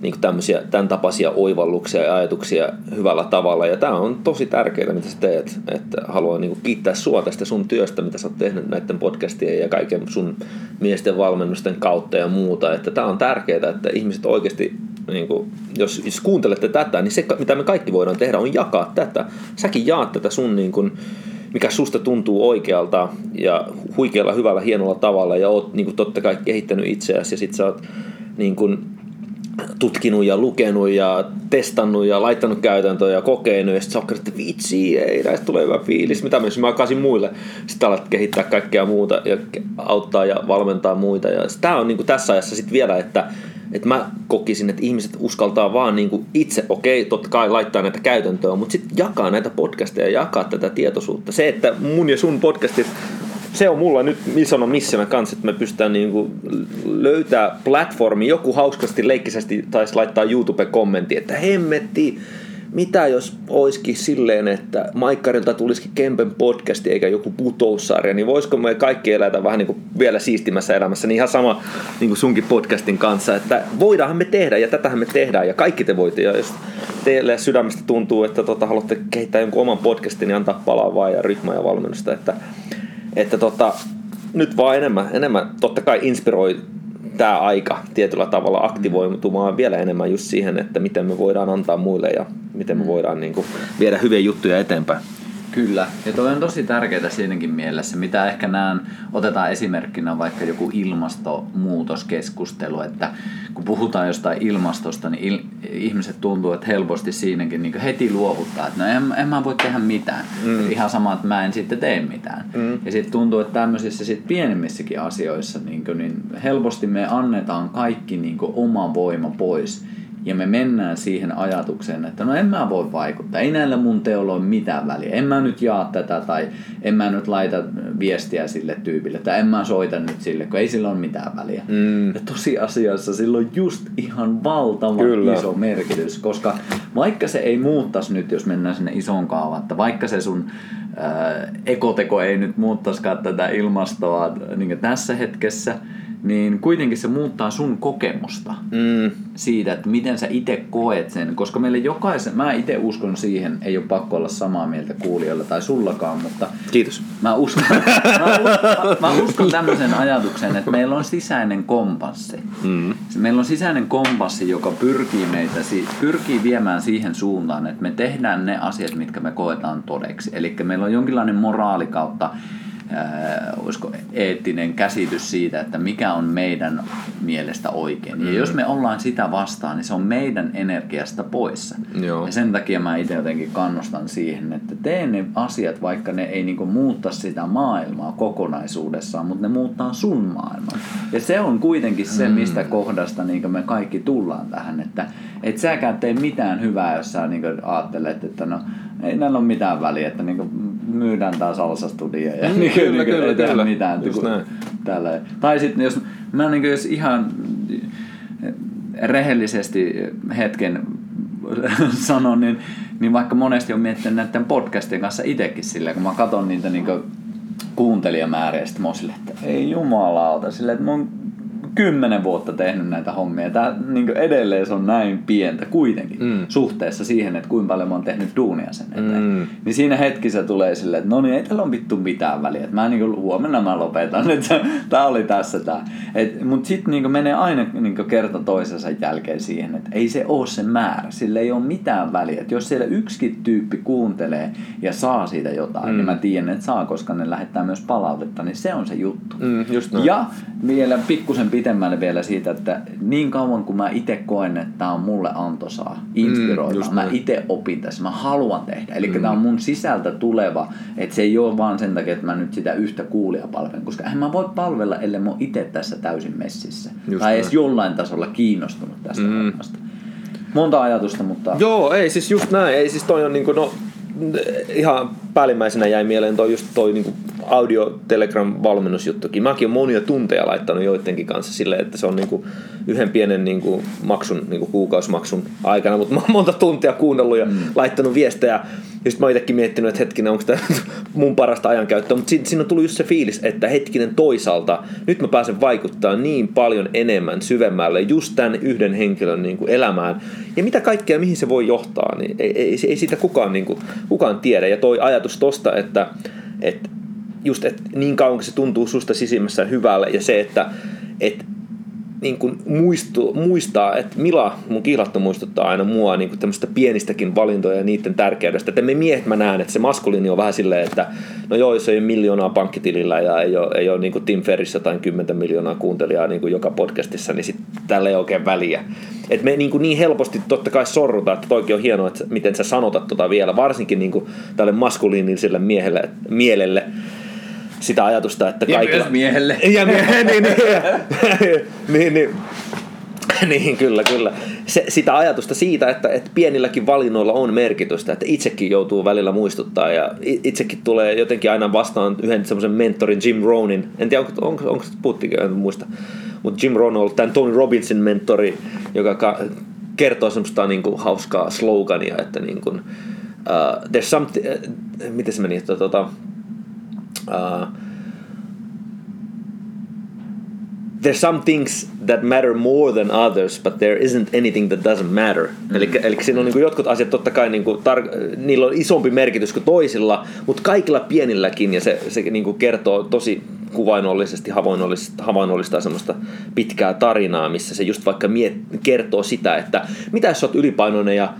niin tämmöisiä, tämän tapaisia oivalluksia ja ajatuksia hyvällä tavalla. Ja tämä on tosi tärkeää, mitä sä teet. Että haluan niin kiittää sua tästä sun työstä, mitä sä oot tehnyt näiden podcastien ja kaiken sun miesten valmennusten kautta ja muuta. Että tämä on tärkeää, että ihmiset oikeasti niin kuin, jos, jos kuuntelette tätä, niin se, mitä me kaikki voidaan tehdä, on jakaa tätä. Säkin jaat tätä sun, niin kuin, mikä susta tuntuu oikealta ja huikealla, hyvällä, hienolla tavalla ja oot niin kuin, totta kai kehittänyt itseäsi ja sit sä oot niin kuin, tutkinut ja lukenut ja testannut ja laittanut käytäntöön ja kokenut ja sitten että vitsi, ei näistä tulee hyvä fiilis, mitä myös mä kaasin muille. Sitten alat kehittää kaikkea muuta ja auttaa ja valmentaa muita. Ja tämä on niin kuin tässä ajassa sitten vielä, että että mä kokisin, että ihmiset uskaltaa vaan niin kuin itse, okei, okay, totta kai laittaa näitä käytäntöön, mutta sitten jakaa näitä podcasteja ja jakaa tätä tietoisuutta. Se, että mun ja sun podcastit, se on mulla nyt isona missiona kanssa, että me pystytään niin kuin löytää platformi, joku hauskasti leikkisesti taisi laittaa YouTube-kommentti, että hemmetti, mitä jos olisikin silleen, että Maikkarilta tulisikin Kempen podcasti eikä joku putoussarja, niin voisiko me kaikki elätä vähän niin kuin vielä siistimässä elämässä, niin ihan sama niin kuin sunkin podcastin kanssa, että voidaanhan me tehdä ja tätähän me tehdään ja kaikki te voitte. Ja jos teille sydämestä tuntuu, että tota, haluatte kehittää jonkun oman podcastin, niin antaa palaa vaan ja ryhmää ja valmennusta, että, että tota, nyt vaan enemmän, enemmän totta kai inspiroi tämä aika tietyllä tavalla aktivoitumaan vielä enemmän just siihen, että miten me voidaan antaa muille ja miten me voidaan niin kuin, viedä hyviä juttuja eteenpäin. Kyllä, ja toi on tosi tärkeää siinäkin mielessä, mitä ehkä näen, otetaan esimerkkinä vaikka joku ilmastonmuutoskeskustelu, että kun puhutaan jostain ilmastosta, niin il, ihmiset tuntuu, että helposti siinäkin niin heti luovuttaa, että no en, en mä voi tehdä mitään. Mm. Ihan sama, että mä en sitten tee mitään. Mm. Ja sitten tuntuu, että tämmöisissä sit pienemmissäkin asioissa niin, niin helposti me annetaan kaikki niin oma voima pois ja me mennään siihen ajatukseen, että no en mä voi vaikuttaa, ei näillä mun teolla ole mitään väliä, en mä nyt jaa tätä tai en mä nyt laita viestiä sille tyypille tai en mä soita nyt sille, kun ei sillä ole mitään väliä. Mm. Ja tosiasiassa sillä on just ihan valtava Kyllä. iso merkitys, koska vaikka se ei muuttaisi nyt, jos mennään sinne ison kaavan, että vaikka se sun ää, ekoteko ei nyt muuttaisikaan tätä ilmastoa niin tässä hetkessä, niin kuitenkin se muuttaa sun kokemusta mm. siitä, että miten sä itse koet sen, koska meille jokaisen, mä itse uskon siihen, ei ole pakko olla samaa mieltä kuulijoilla tai sullakaan, mutta Kiitos. Mä uskon, [LAUGHS] mä uskon, mä uskon tämmöisen ajatuksen, että meillä on sisäinen kompassi. Mm. Meillä on sisäinen kompassi, joka pyrkii meitä, pyrkii viemään siihen suuntaan, että me tehdään ne asiat, mitkä me koetaan todeksi. Eli meillä on jonkinlainen moraali kautta ää, olisiko eettinen käsitys siitä, että mikä on meidän mielestä oikein. Ja jos me ollaan sitä vastaan, niin se on meidän energiasta poissa. Joo. Ja sen takia mä itse jotenkin kannustan siihen, että tee ne asiat, vaikka ne ei niinku muutta sitä maailmaa kokonaisuudessaan, mutta ne muuttaa sun maailman. Ja se on kuitenkin se, mistä kohdasta niinku me kaikki tullaan tähän, että et säkään tee mitään hyvää, jos sä niinku ajattelet, että no ei näillä ole mitään väliä, että niinku myydään tää salsastudio ja mm, niinku, kyllä, niinku, kyllä, ei kyllä. mitään. Just niinku, tällä. Tai sitten jos mä niinku, jos ihan rehellisesti hetken sanon, niin, niin vaikka monesti on miettinyt näiden podcastien kanssa itsekin silleen, kun mä katson niitä niinku kuuntelijamääriä, sitten mä oon silleen, että ei jumalauta, silleen, että oon kymmenen vuotta tehnyt näitä hommia. Tää, niin edelleen se on näin pientä kuitenkin mm. suhteessa siihen, että kuinka paljon mä oon tehnyt duunia sen eteen. Mm. Niin siinä hetkessä tulee silleen, että no niin, ei tällä ole vittu mitään väliä. Että mä niin kuin, huomenna mä lopetan, [LAUGHS] että tää oli tässä tää. Et, mut sit niin menee aina niin kerta toisensa jälkeen siihen, että ei se ole se määrä. Sillä ei ole mitään väliä. Et jos siellä yksikin tyyppi kuuntelee ja saa siitä jotain, niin mm. niin mä tiedän, että saa, koska ne lähettää myös palautetta, niin se on se juttu. Mm, just ja vielä pikkusen pitää pitemmälle vielä siitä, että niin kauan kuin mä itse koen, että tämä on mulle antoisaa, inspiroiva, mm, mä itse opin tässä, mä haluan tehdä. Eli mm. tämä on mun sisältä tuleva, että se ei ole vaan sen takia, että mä nyt sitä yhtä kuulia palvelen, koska en mä voi palvella, ellei mä itse tässä täysin messissä. Just tai edes jollain tasolla kiinnostunut tästä mm. hommasta. Monta ajatusta, mutta... Joo, ei siis just näin. Ei siis toi on niinku, no, ihan päällimmäisenä jäi mieleen toi just toi niinku audio Telegram valmennusjuttukin. Mäkin olen monia tunteja laittanut joidenkin kanssa silleen, että se on niinku yhden pienen niinku maksun, niinku kuukausimaksun aikana, mutta mä oon monta tuntia kuunnellut ja mm. laittanut viestejä. Ja sitten mä oon itsekin miettinyt, että hetkinen, onko tämä [LAUGHS] mun parasta ajankäyttöä, mutta siinä, siinä on tullut just se fiilis, että hetkinen toisaalta, nyt mä pääsen vaikuttaa niin paljon enemmän syvemmälle just tämän yhden henkilön niin kuin elämään. Ja mitä kaikkea, mihin se voi johtaa, niin ei, ei, ei siitä kukaan, niin kuin, kukaan tiedä. Ja toi ajatus tosta, että, että just, että niin kauan kun se tuntuu susta sisimmässä hyvälle ja se, että, että niin kuin muistu, muistaa, että Mila, mun kiilattu muistuttaa aina mua niin kuin tämmöistä pienistäkin valintoja ja niiden tärkeydestä. Että me miehet mä näen, että se maskuliini on vähän silleen, että no joo, jos ei ole miljoonaa pankkitilillä ja ei ole, ei ole niin kuin Tim Ferrissä tai 10 miljoonaa kuuntelijaa niin kuin joka podcastissa, niin sitten tällä ei oikein väliä. Et me niin, kuin niin helposti totta kai sorrutaan, että toikin on hienoa, että miten sä sanotat tota vielä, varsinkin niin kuin tälle maskuliiniselle miehelle, mielelle, sitä ajatusta, että kaikilla... Ja myös miehelle. Ja mie- [LAUGHS] niin, niin, niin, niin, niin, kyllä, kyllä. Se, sitä ajatusta siitä, että, että pienilläkin valinnoilla on merkitystä, että itsekin joutuu välillä muistuttaa ja itsekin tulee jotenkin aina vastaan yhden semmoisen mentorin Jim Ronin. En tiedä, onko, onko, onko puhuttiinkin, en muista. Mutta Jim Rohn on ollut tämän Tony Robbinsin mentori, joka ka- kertoo semmoista niin kuin, hauskaa slogania, että niin kuin, uh, there's something, uh, miten se meni, että tota, uh, there's some things that matter more than others, but there isn't anything that doesn't matter. Mm. Eli, eli siinä on niin jotkut asiat totta kai, niin kuin tar- niillä on isompi merkitys kuin toisilla, mutta kaikilla pienilläkin, ja se, se niin kuin kertoo tosi kuvainnollisesti havainnollistaa, havainnollistaa semmoista pitkää tarinaa, missä se just vaikka miet, kertoo sitä, että mitä jos sä oot ylipainoinen ja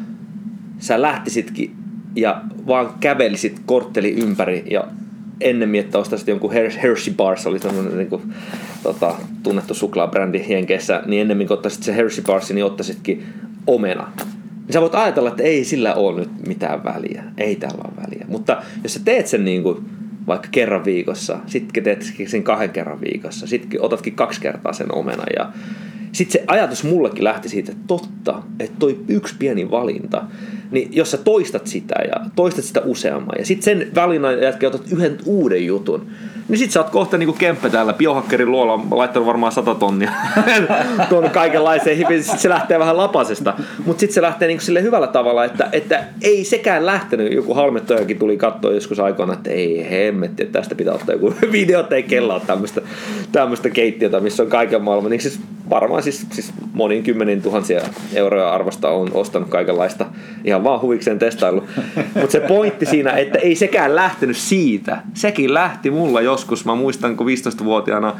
sä lähtisitkin ja vaan kävelisit kortteli ympäri ja ennemmin, että ostaisit jonkun Hershey Bars, oli tämmöinen niin kuin, tota, tunnettu suklaabrändi Jenkeissä, niin ennemmin kuin ottaisit se Hershey Bars, niin ottaisitkin omena. Niin sä voit ajatella, että ei sillä ole nyt mitään väliä. Ei tällä ole väliä. Mutta jos sä teet sen niin kuin vaikka kerran viikossa, sitten teet sen kahden kerran viikossa, sitten otatkin kaksi kertaa sen omena ja sitten se ajatus mullekin lähti siitä, että totta, että toi yksi pieni valinta, niin jos sä toistat sitä ja toistat sitä useamman ja sitten sen valinnan jälkeen otat yhden uuden jutun, niin sit sä oot kohta niinku Kemppe täällä biohakkerin luola laittanut varmaan sata tonnia [LAUGHS] tuon kaikenlaiseen hipiin. Sit se lähtee vähän lapasesta. Mutta sitten se lähtee niinku sille hyvällä tavalla, että, että ei sekään lähtenyt. Joku halmettojakin tuli katsoa joskus aikoina, että ei hemmetti, että tästä pitää ottaa joku [LAUGHS] video, että ei kellaa tämmöistä, tämmöistä keittiötä, missä on kaiken maailman. Niin siis varmaan siis, siis monin kymmenin tuhansia euroja arvosta on ostanut kaikenlaista ihan vaan huvikseen testailu. Mutta se pointti siinä, että ei sekään lähtenyt siitä. Sekin lähti mulla joskus. Mä muistan, kun 15-vuotiaana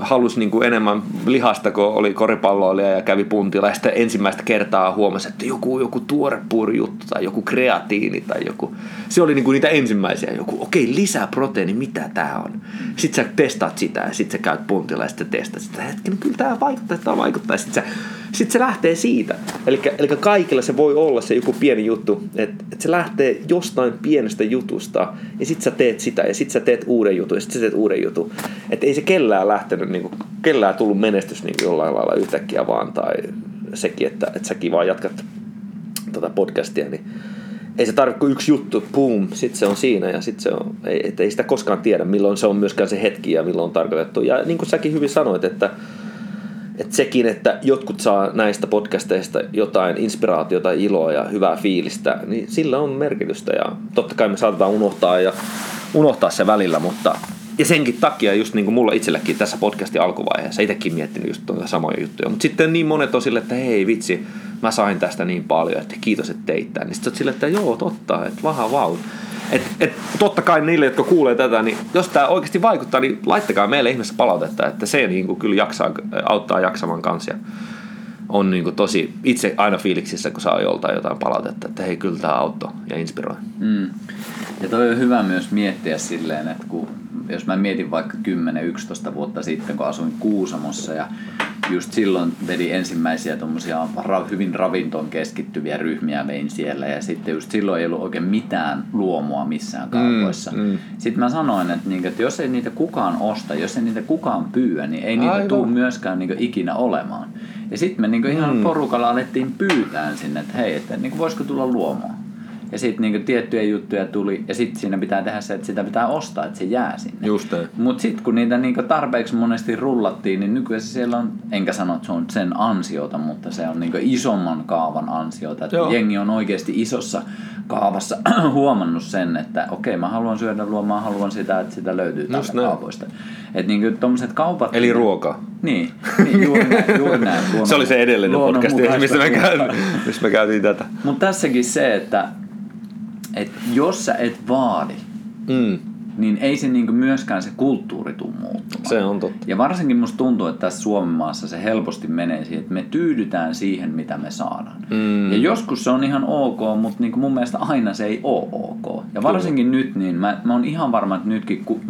halusi niin kuin enemmän lihasta, kun oli koripalloilija ja kävi puntilla. Ja sitten ensimmäistä kertaa huomasi, että joku, joku tuorepuuri juttu tai joku kreatiini tai joku. Se oli niin kuin niitä ensimmäisiä. Joku, okei, okay, lisää proteiini, mitä tämä on? Sitten sä testaat sitä ja sitten sä käyt puntilla ja sitten testaat sitä. Hetken, kyllä tämä vaikuttaa, tämä vaikuttaa. Sitten sä sitten se lähtee siitä. Eli, kaikilla se voi olla se joku pieni juttu, että, että se lähtee jostain pienestä jutusta ja sitten sä teet sitä ja sitten sä teet uuden jutun ja sitten sä teet uuden jutun. Että ei se kellään lähtenyt, niin kuin, kellään tullut menestys niin jollain lailla yhtäkkiä vaan tai sekin, että, että säkin vaan jatkat tätä podcastia, niin ei se tarvitse kuin yksi juttu, boom, sitten se on siinä ja sitten se on, ei, et ei sitä koskaan tiedä, milloin se on myöskään se hetki ja milloin on tarkoitettu. Ja niin kuin säkin hyvin sanoit, että että sekin, että jotkut saa näistä podcasteista jotain inspiraatiota, iloa ja hyvää fiilistä, niin sillä on merkitystä ja totta kai me saatetaan unohtaa ja unohtaa se välillä, mutta ja senkin takia just niin kuin mulla itsellekin tässä podcastin alkuvaiheessa, itsekin miettinyt just tuota samoja juttuja, mutta sitten niin monet on sille, että hei vitsi, mä sain tästä niin paljon, että kiitos, että teit tämän. Niin sitten sille, että joo, totta, että vaha vau. Et, et, totta kai niille, jotka kuulee tätä, niin jos tämä oikeasti vaikuttaa, niin laittakaa meille ihmeessä palautetta, että se niin kuin kyllä jaksaa, auttaa jaksamaan kanssa. on niin kuin tosi itse aina fiiliksissä, kun saa joltain jotain palautetta, että hei, kyllä tämä auttoi ja inspiroi. Mm. Ja toi on hyvä myös miettiä silleen, että kun, jos mä mietin vaikka 10-11 vuotta sitten, kun asuin Kuusamossa ja just silloin vedin ensimmäisiä tuommoisia hyvin ravintoon keskittyviä ryhmiä vein siellä ja sitten just silloin ei ollut oikein mitään luomua missään kaupoissa. Mm, mm. Sitten mä sanoin, että, niinku, että jos ei niitä kukaan osta, jos ei niitä kukaan pyyä, niin ei niitä tule myöskään niinku ikinä olemaan. Ja sitten me niinku ihan mm. porukalla alettiin pyytää sinne, että hei, että niinku, voisiko tulla luomua ja sitten niinku tiettyjä juttuja tuli, ja sitten siinä pitää tehdä se, että sitä pitää ostaa, että se jää sinne. Just Mutta sitten kun niitä niinku tarpeeksi monesti rullattiin, niin nykyään siellä on, enkä sano, että se on sen ansiota, mutta se on niinku isomman kaavan ansiota. Että jengi on oikeasti isossa kaavassa [CLEARS THROAT] huomannut sen, että okei, mä haluan syödä luomaan, haluan sitä, että sitä löytyy täältä kaavoista. Että niinku tommoset kaupat... Eli ruoka. Niin, niin juuri näin. Juuri näin luonnon, se oli se edellinen podcast, missä me, käytiin, missä me käytiin tätä. Mutta tässäkin se, että että jos sä et vaadi, mm. niin ei se niinku myöskään se kulttuuri tule muuttumaan. Se on totta. Ja varsinkin musta tuntuu, että tässä Suomen maassa se helposti menee siihen, että me tyydytään siihen, mitä me saadaan. Mm. Ja joskus se on ihan ok, mutta niinku mun mielestä aina se ei ole ok. Ja varsinkin Kyllä. nyt, niin mä, mä oon ihan varma, että nytkin ku,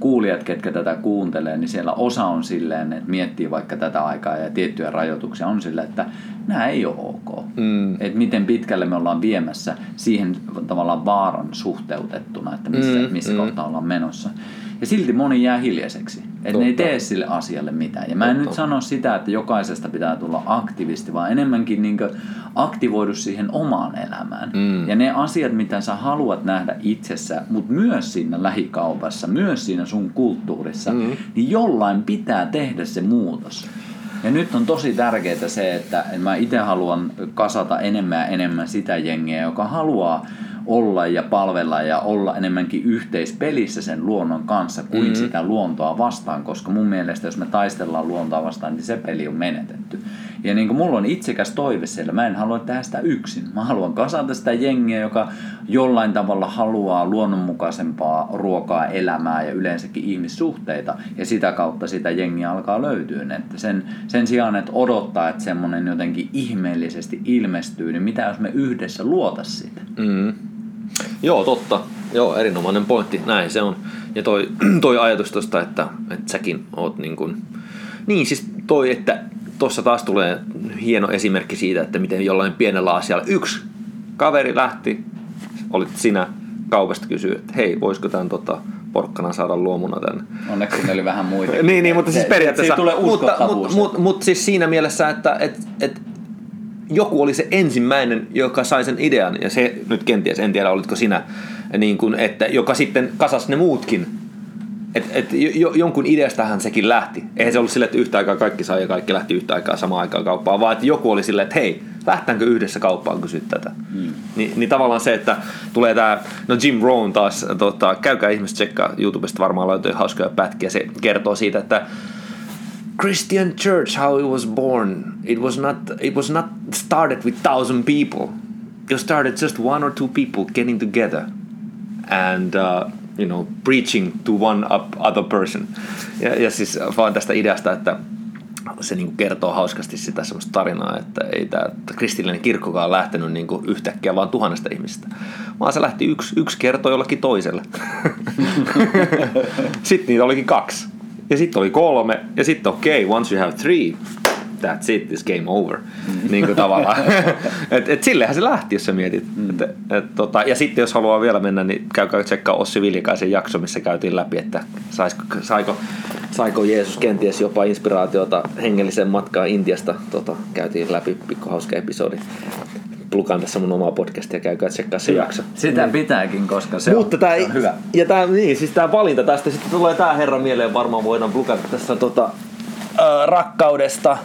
kuulijat, ketkä tätä kuuntelee, niin siellä osa on silleen, että miettii vaikka tätä aikaa ja tiettyjä rajoituksia on silleen, että nämä ei ole ok. Mm. Että miten pitkälle me ollaan viemässä siihen tavallaan vaaran suhteutettuna, että missä, mm. missä mm. kohtaa ollaan menossa. Ja silti moni jää hiljaiseksi. Että ne ei tee sille asialle mitään. Ja mä en Totta. nyt sano sitä, että jokaisesta pitää tulla aktivisti, vaan enemmänkin niin aktivoidu siihen omaan elämään. Mm. Ja ne asiat, mitä sä haluat nähdä itsessä, mutta myös siinä lähikaupassa, myös siinä sun kulttuurissa, mm. niin jollain pitää tehdä se muutos. Ja nyt on tosi tärkeää se, että mä itse haluan kasata enemmän ja enemmän sitä jengiä, joka haluaa olla ja palvella ja olla enemmänkin yhteispelissä sen luonnon kanssa kuin mm-hmm. sitä luontoa vastaan, koska mun mielestä jos me taistellaan luontoa vastaan, niin se peli on menetetty. Ja niin kuin mulla on itsekäs toive siellä, mä en halua tehdä sitä yksin. Mä haluan kasata sitä jengiä, joka jollain tavalla haluaa luonnonmukaisempaa ruokaa, elämää ja yleensäkin ihmissuhteita. Ja sitä kautta sitä jengiä alkaa löytyä. Että sen, sen sijaan, että odottaa, että semmoinen jotenkin ihmeellisesti ilmestyy, niin mitä jos me yhdessä luota sitä? Mm. Joo, totta. Joo, erinomainen pointti. Näin se on. Ja toi, [CLEARS THROAT] toi ajatus tosta, että, että säkin oot niin kuin... Niin, siis toi, että tuossa taas tulee hieno esimerkki siitä, että miten jollain pienellä asialla yksi kaveri lähti, olit sinä kaupasta kysyä, että hei, voisiko tämän tota, porkkana saada luomuna tänne. Onneksi ne oli vähän muita. [LAUGHS] niin, niin, mutta siis periaatteessa... tulee mutta, mutta, mutta, mutta, siis siinä mielessä, että et, et, joku oli se ensimmäinen, joka sai sen idean, ja se nyt kenties, en tiedä olitko sinä, niin kuin, että joka sitten kasas ne muutkin. Et, et, jo, jonkun ideastahan sekin lähti. Eihän se ollut silleen, että yhtä aikaa kaikki sai ja kaikki lähti yhtä aikaa samaan aikaan kauppaan, vaan että joku oli silleen, että hei, lähtäänkö yhdessä kauppaan kysyä tätä. Mm. Ni, niin tavallaan se, että tulee tämä, no Jim Rohn taas, tota, käykää ihmiset tsekkaa YouTubesta, varmaan löytyy hauskoja pätkiä, se kertoo siitä, että Christian church, how it was born, it was not, it was not started with thousand people. It started just one or two people getting together and uh, you know, preaching to one other person. Ja, ja siis vaan tästä ideasta, että se niin kertoo hauskasti sitä semmoista tarinaa, että ei tämä kristillinen kirkkokaan lähtenyt niin yhtäkkiä vaan tuhannesta ihmistä, vaan se lähti yksi, yksi kertoo jollakin toiselle. [LAUGHS] sitten niitä olikin kaksi. Ja sitten oli kolme. Ja sitten okei, okay, once you have three, that's it, this game over. Mm. Niin kuin tavallaan. [LAUGHS] et, et sillehän se lähti, jos sä mietit. Mm. Et, et, tota, ja sitten jos haluaa vielä mennä, niin käykää tsekkaa Ossi Viljakaisen jakso, missä käytiin läpi, että saisiko, saiko, saiko Jeesus kenties jopa inspiraatiota hengellisen matkaa Intiasta. Tota, käytiin läpi pikku hauska episodi plukaan tässä mun omaa podcastia ja käykää tsekkaa se jakso. Sitä mm. pitääkin, koska se, Mutta on, tää, se on hyvä. Ja tää, niin, siis tää valinta tästä, sitten tulee tää herra mieleen, varmaan voidaan plukata tässä tota, äh, rakkaudesta,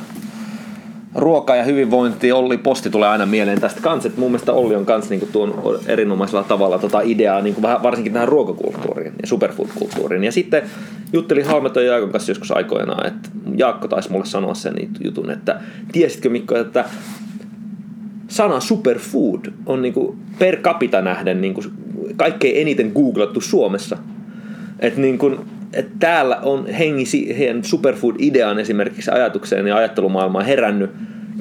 ruoka ja hyvinvointi, Olli Posti tulee aina mieleen tästä kanssa, että mun mielestä Olli on kans niinku tuon erinomaisella tavalla tota ideaa niinku vähän, varsinkin tähän ruokakulttuuriin ja superfood-kulttuuriin. Ja sitten juttelin Halmeton Jaakon kanssa joskus aikoinaan, että Jaakko taisi mulle sanoa sen jutun, että tiesitkö Mikko, että sana superfood on niinku per capita nähden niinku kaikkein eniten googlattu Suomessa. Että niinku, et täällä on hengi siihen superfood-ideaan esimerkiksi ajatukseen ja ajattelumaailmaan herännyt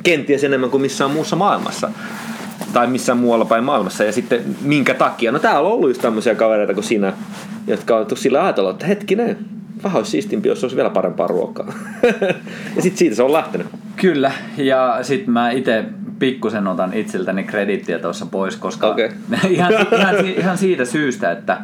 kenties enemmän kuin missään muussa maailmassa tai missään muualla päin maailmassa. Ja sitten minkä takia? No täällä on ollut just tämmöisiä kavereita kuin sinä, jotka on sillä ajatella, että hetkinen, vähän olisi siistimpi, jos olisi vielä parempaa ruokaa. [LAUGHS] ja sitten siitä se on lähtenyt. Kyllä, ja sitten mä itse pikkusen otan itseltäni kredittiä tuossa pois, koska okay. [LAUGHS] ihan, ihan, ihan siitä syystä, että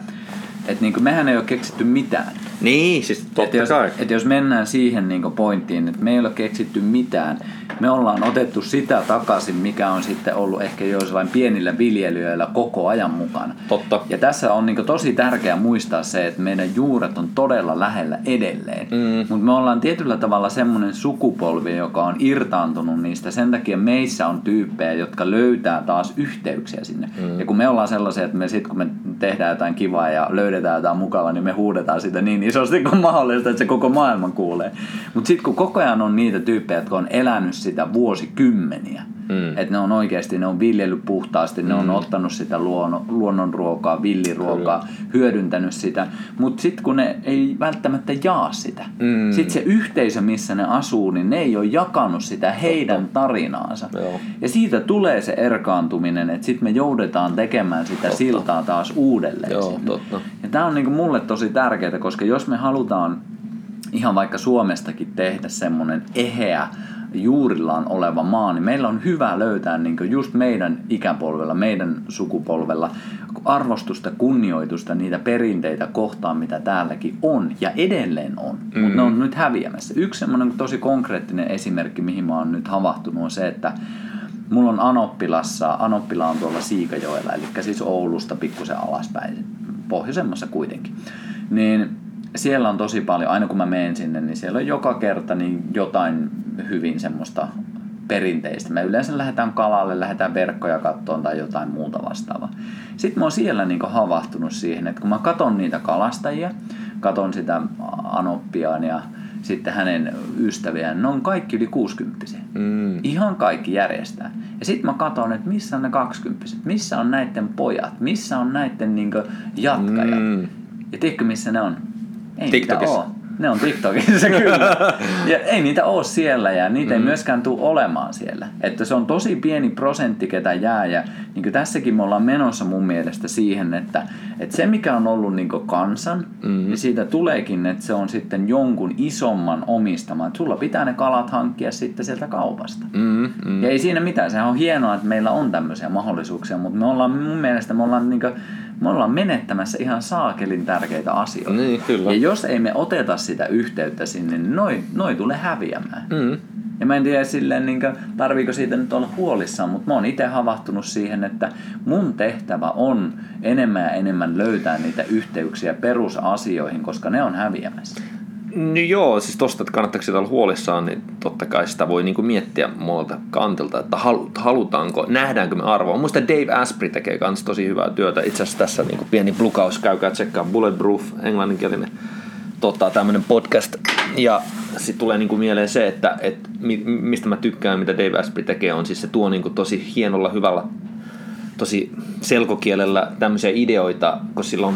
et niin mehän ei ole keksitty mitään. Niin, siis totta et jos, kai. Et jos mennään siihen niin pointtiin, että me ei ole keksitty mitään, me ollaan otettu sitä takaisin, mikä on sitten ollut ehkä joillain pienillä viljelijöillä koko ajan mukana. Totta. Ja tässä on niin tosi tärkeää muistaa se, että meidän juuret on todella lähellä edelleen. Mm. Mutta me ollaan tietyllä tavalla semmoinen sukupolvi, joka on irtaantunut niistä. Sen takia meissä on tyyppejä, jotka löytää taas yhteyksiä sinne. Mm. Ja kun me ollaan sellaisia, että me sit kun me tehdään jotain kivaa ja löydetään jotain mukavaa, niin me huudetaan sitä niin isosti kuin [LAUGHS] mahdollista, että se koko maailma kuulee. Mutta sitten kun koko ajan on niitä tyyppejä, jotka on elänyt sitä vuosikymmeniä, mm. että ne on oikeasti, ne on viljellyt puhtaasti, ne mm. on ottanut sitä luonnon, luonnonruokaa, villiruokaa, Kyllä. hyödyntänyt sitä, mutta sitten kun ne ei välttämättä jaa sitä, mm. sitten se yhteisö, missä ne asuu, niin ne ei ole jakanut sitä heidän tarinaansa. Joo. Ja siitä tulee se erkaantuminen, että sitten me joudutaan tekemään sitä totta. siltaa taas uudelleen. Joo, totta. Ja tämä on niinku mulle tosi tärkeää, koska jos me halutaan ihan vaikka Suomestakin tehdä semmoinen eheä, juurillaan oleva maa, niin meillä on hyvä löytää niin just meidän ikäpolvella, meidän sukupolvella arvostusta, kunnioitusta, niitä perinteitä kohtaan, mitä täälläkin on ja edelleen on, mutta ne on nyt häviämässä. Yksi semmoinen tosi konkreettinen esimerkki, mihin mä oon nyt havahtunut, on se, että mulla on Anoppilassa, Anoppila on tuolla Siikajoella, eli siis Oulusta pikkusen alaspäin, pohjoisemmassa kuitenkin. Niin siellä on tosi paljon, aina kun mä menen sinne, niin siellä on joka kerta niin jotain hyvin semmoista perinteistä. Me yleensä lähdetään kalalle, lähdetään verkkoja kattoon tai jotain muuta vastaavaa. Sitten mä oon siellä niin havahtunut siihen, että kun mä katon niitä kalastajia, katon sitä anoppiaan ja sitten hänen ystäviään, ne on kaikki yli 60 mm. Ihan kaikki järjestää. Ja sitten mä katson, että missä on ne 20 missä on näiden pojat, missä on näiden niin jatkajat. Mm. Ja tiedätkö missä ne on? Ei TikTokissa. Ole ne on TikTokissa kyllä. [LAUGHS] Ja ei niitä ole siellä ja niitä mm. ei myöskään tule olemaan siellä. Että se on tosi pieni prosentti, ketä jää. Ja niin tässäkin me ollaan menossa mun mielestä siihen, että, että se mikä on ollut niin kansan, mm. niin siitä tuleekin, että se on sitten jonkun isomman omistama. Että sulla pitää ne kalat hankkia sitten sieltä kaupasta. Mm. Mm. Ja ei siinä mitään. Sehän on hienoa, että meillä on tämmöisiä mahdollisuuksia, mutta me ollaan mun mielestä me ollaan niin me ollaan menettämässä ihan saakelin tärkeitä asioita. Niin, kyllä. Ja jos ei me oteta sitä yhteyttä sinne, niin noi, noi tulee häviämään. Mm. Ja mä en tiedä silleen, niin tarviiko siitä nyt olla huolissaan, mutta mä oon itse havahtunut siihen, että mun tehtävä on enemmän ja enemmän löytää niitä yhteyksiä perusasioihin, koska ne on häviämässä. No joo, siis tosta, että kannattaako sitä olla huolissaan, niin totta kai sitä voi niinku miettiä monelta kantilta, että halutaanko, nähdäänkö me arvoa. Muista Dave Asprey tekee myös tosi hyvää työtä. Itse asiassa tässä niinku pieni blukaus, käykää tsekkaa Bulletproof, englanninkielinen tota, tämmöinen podcast. Ja sitten tulee niinku mieleen se, että et, mistä mä tykkään, mitä Dave Asprey tekee, on siis se tuo niinku tosi hienolla, hyvällä tosi selkokielellä tämmöisiä ideoita, koska sillä on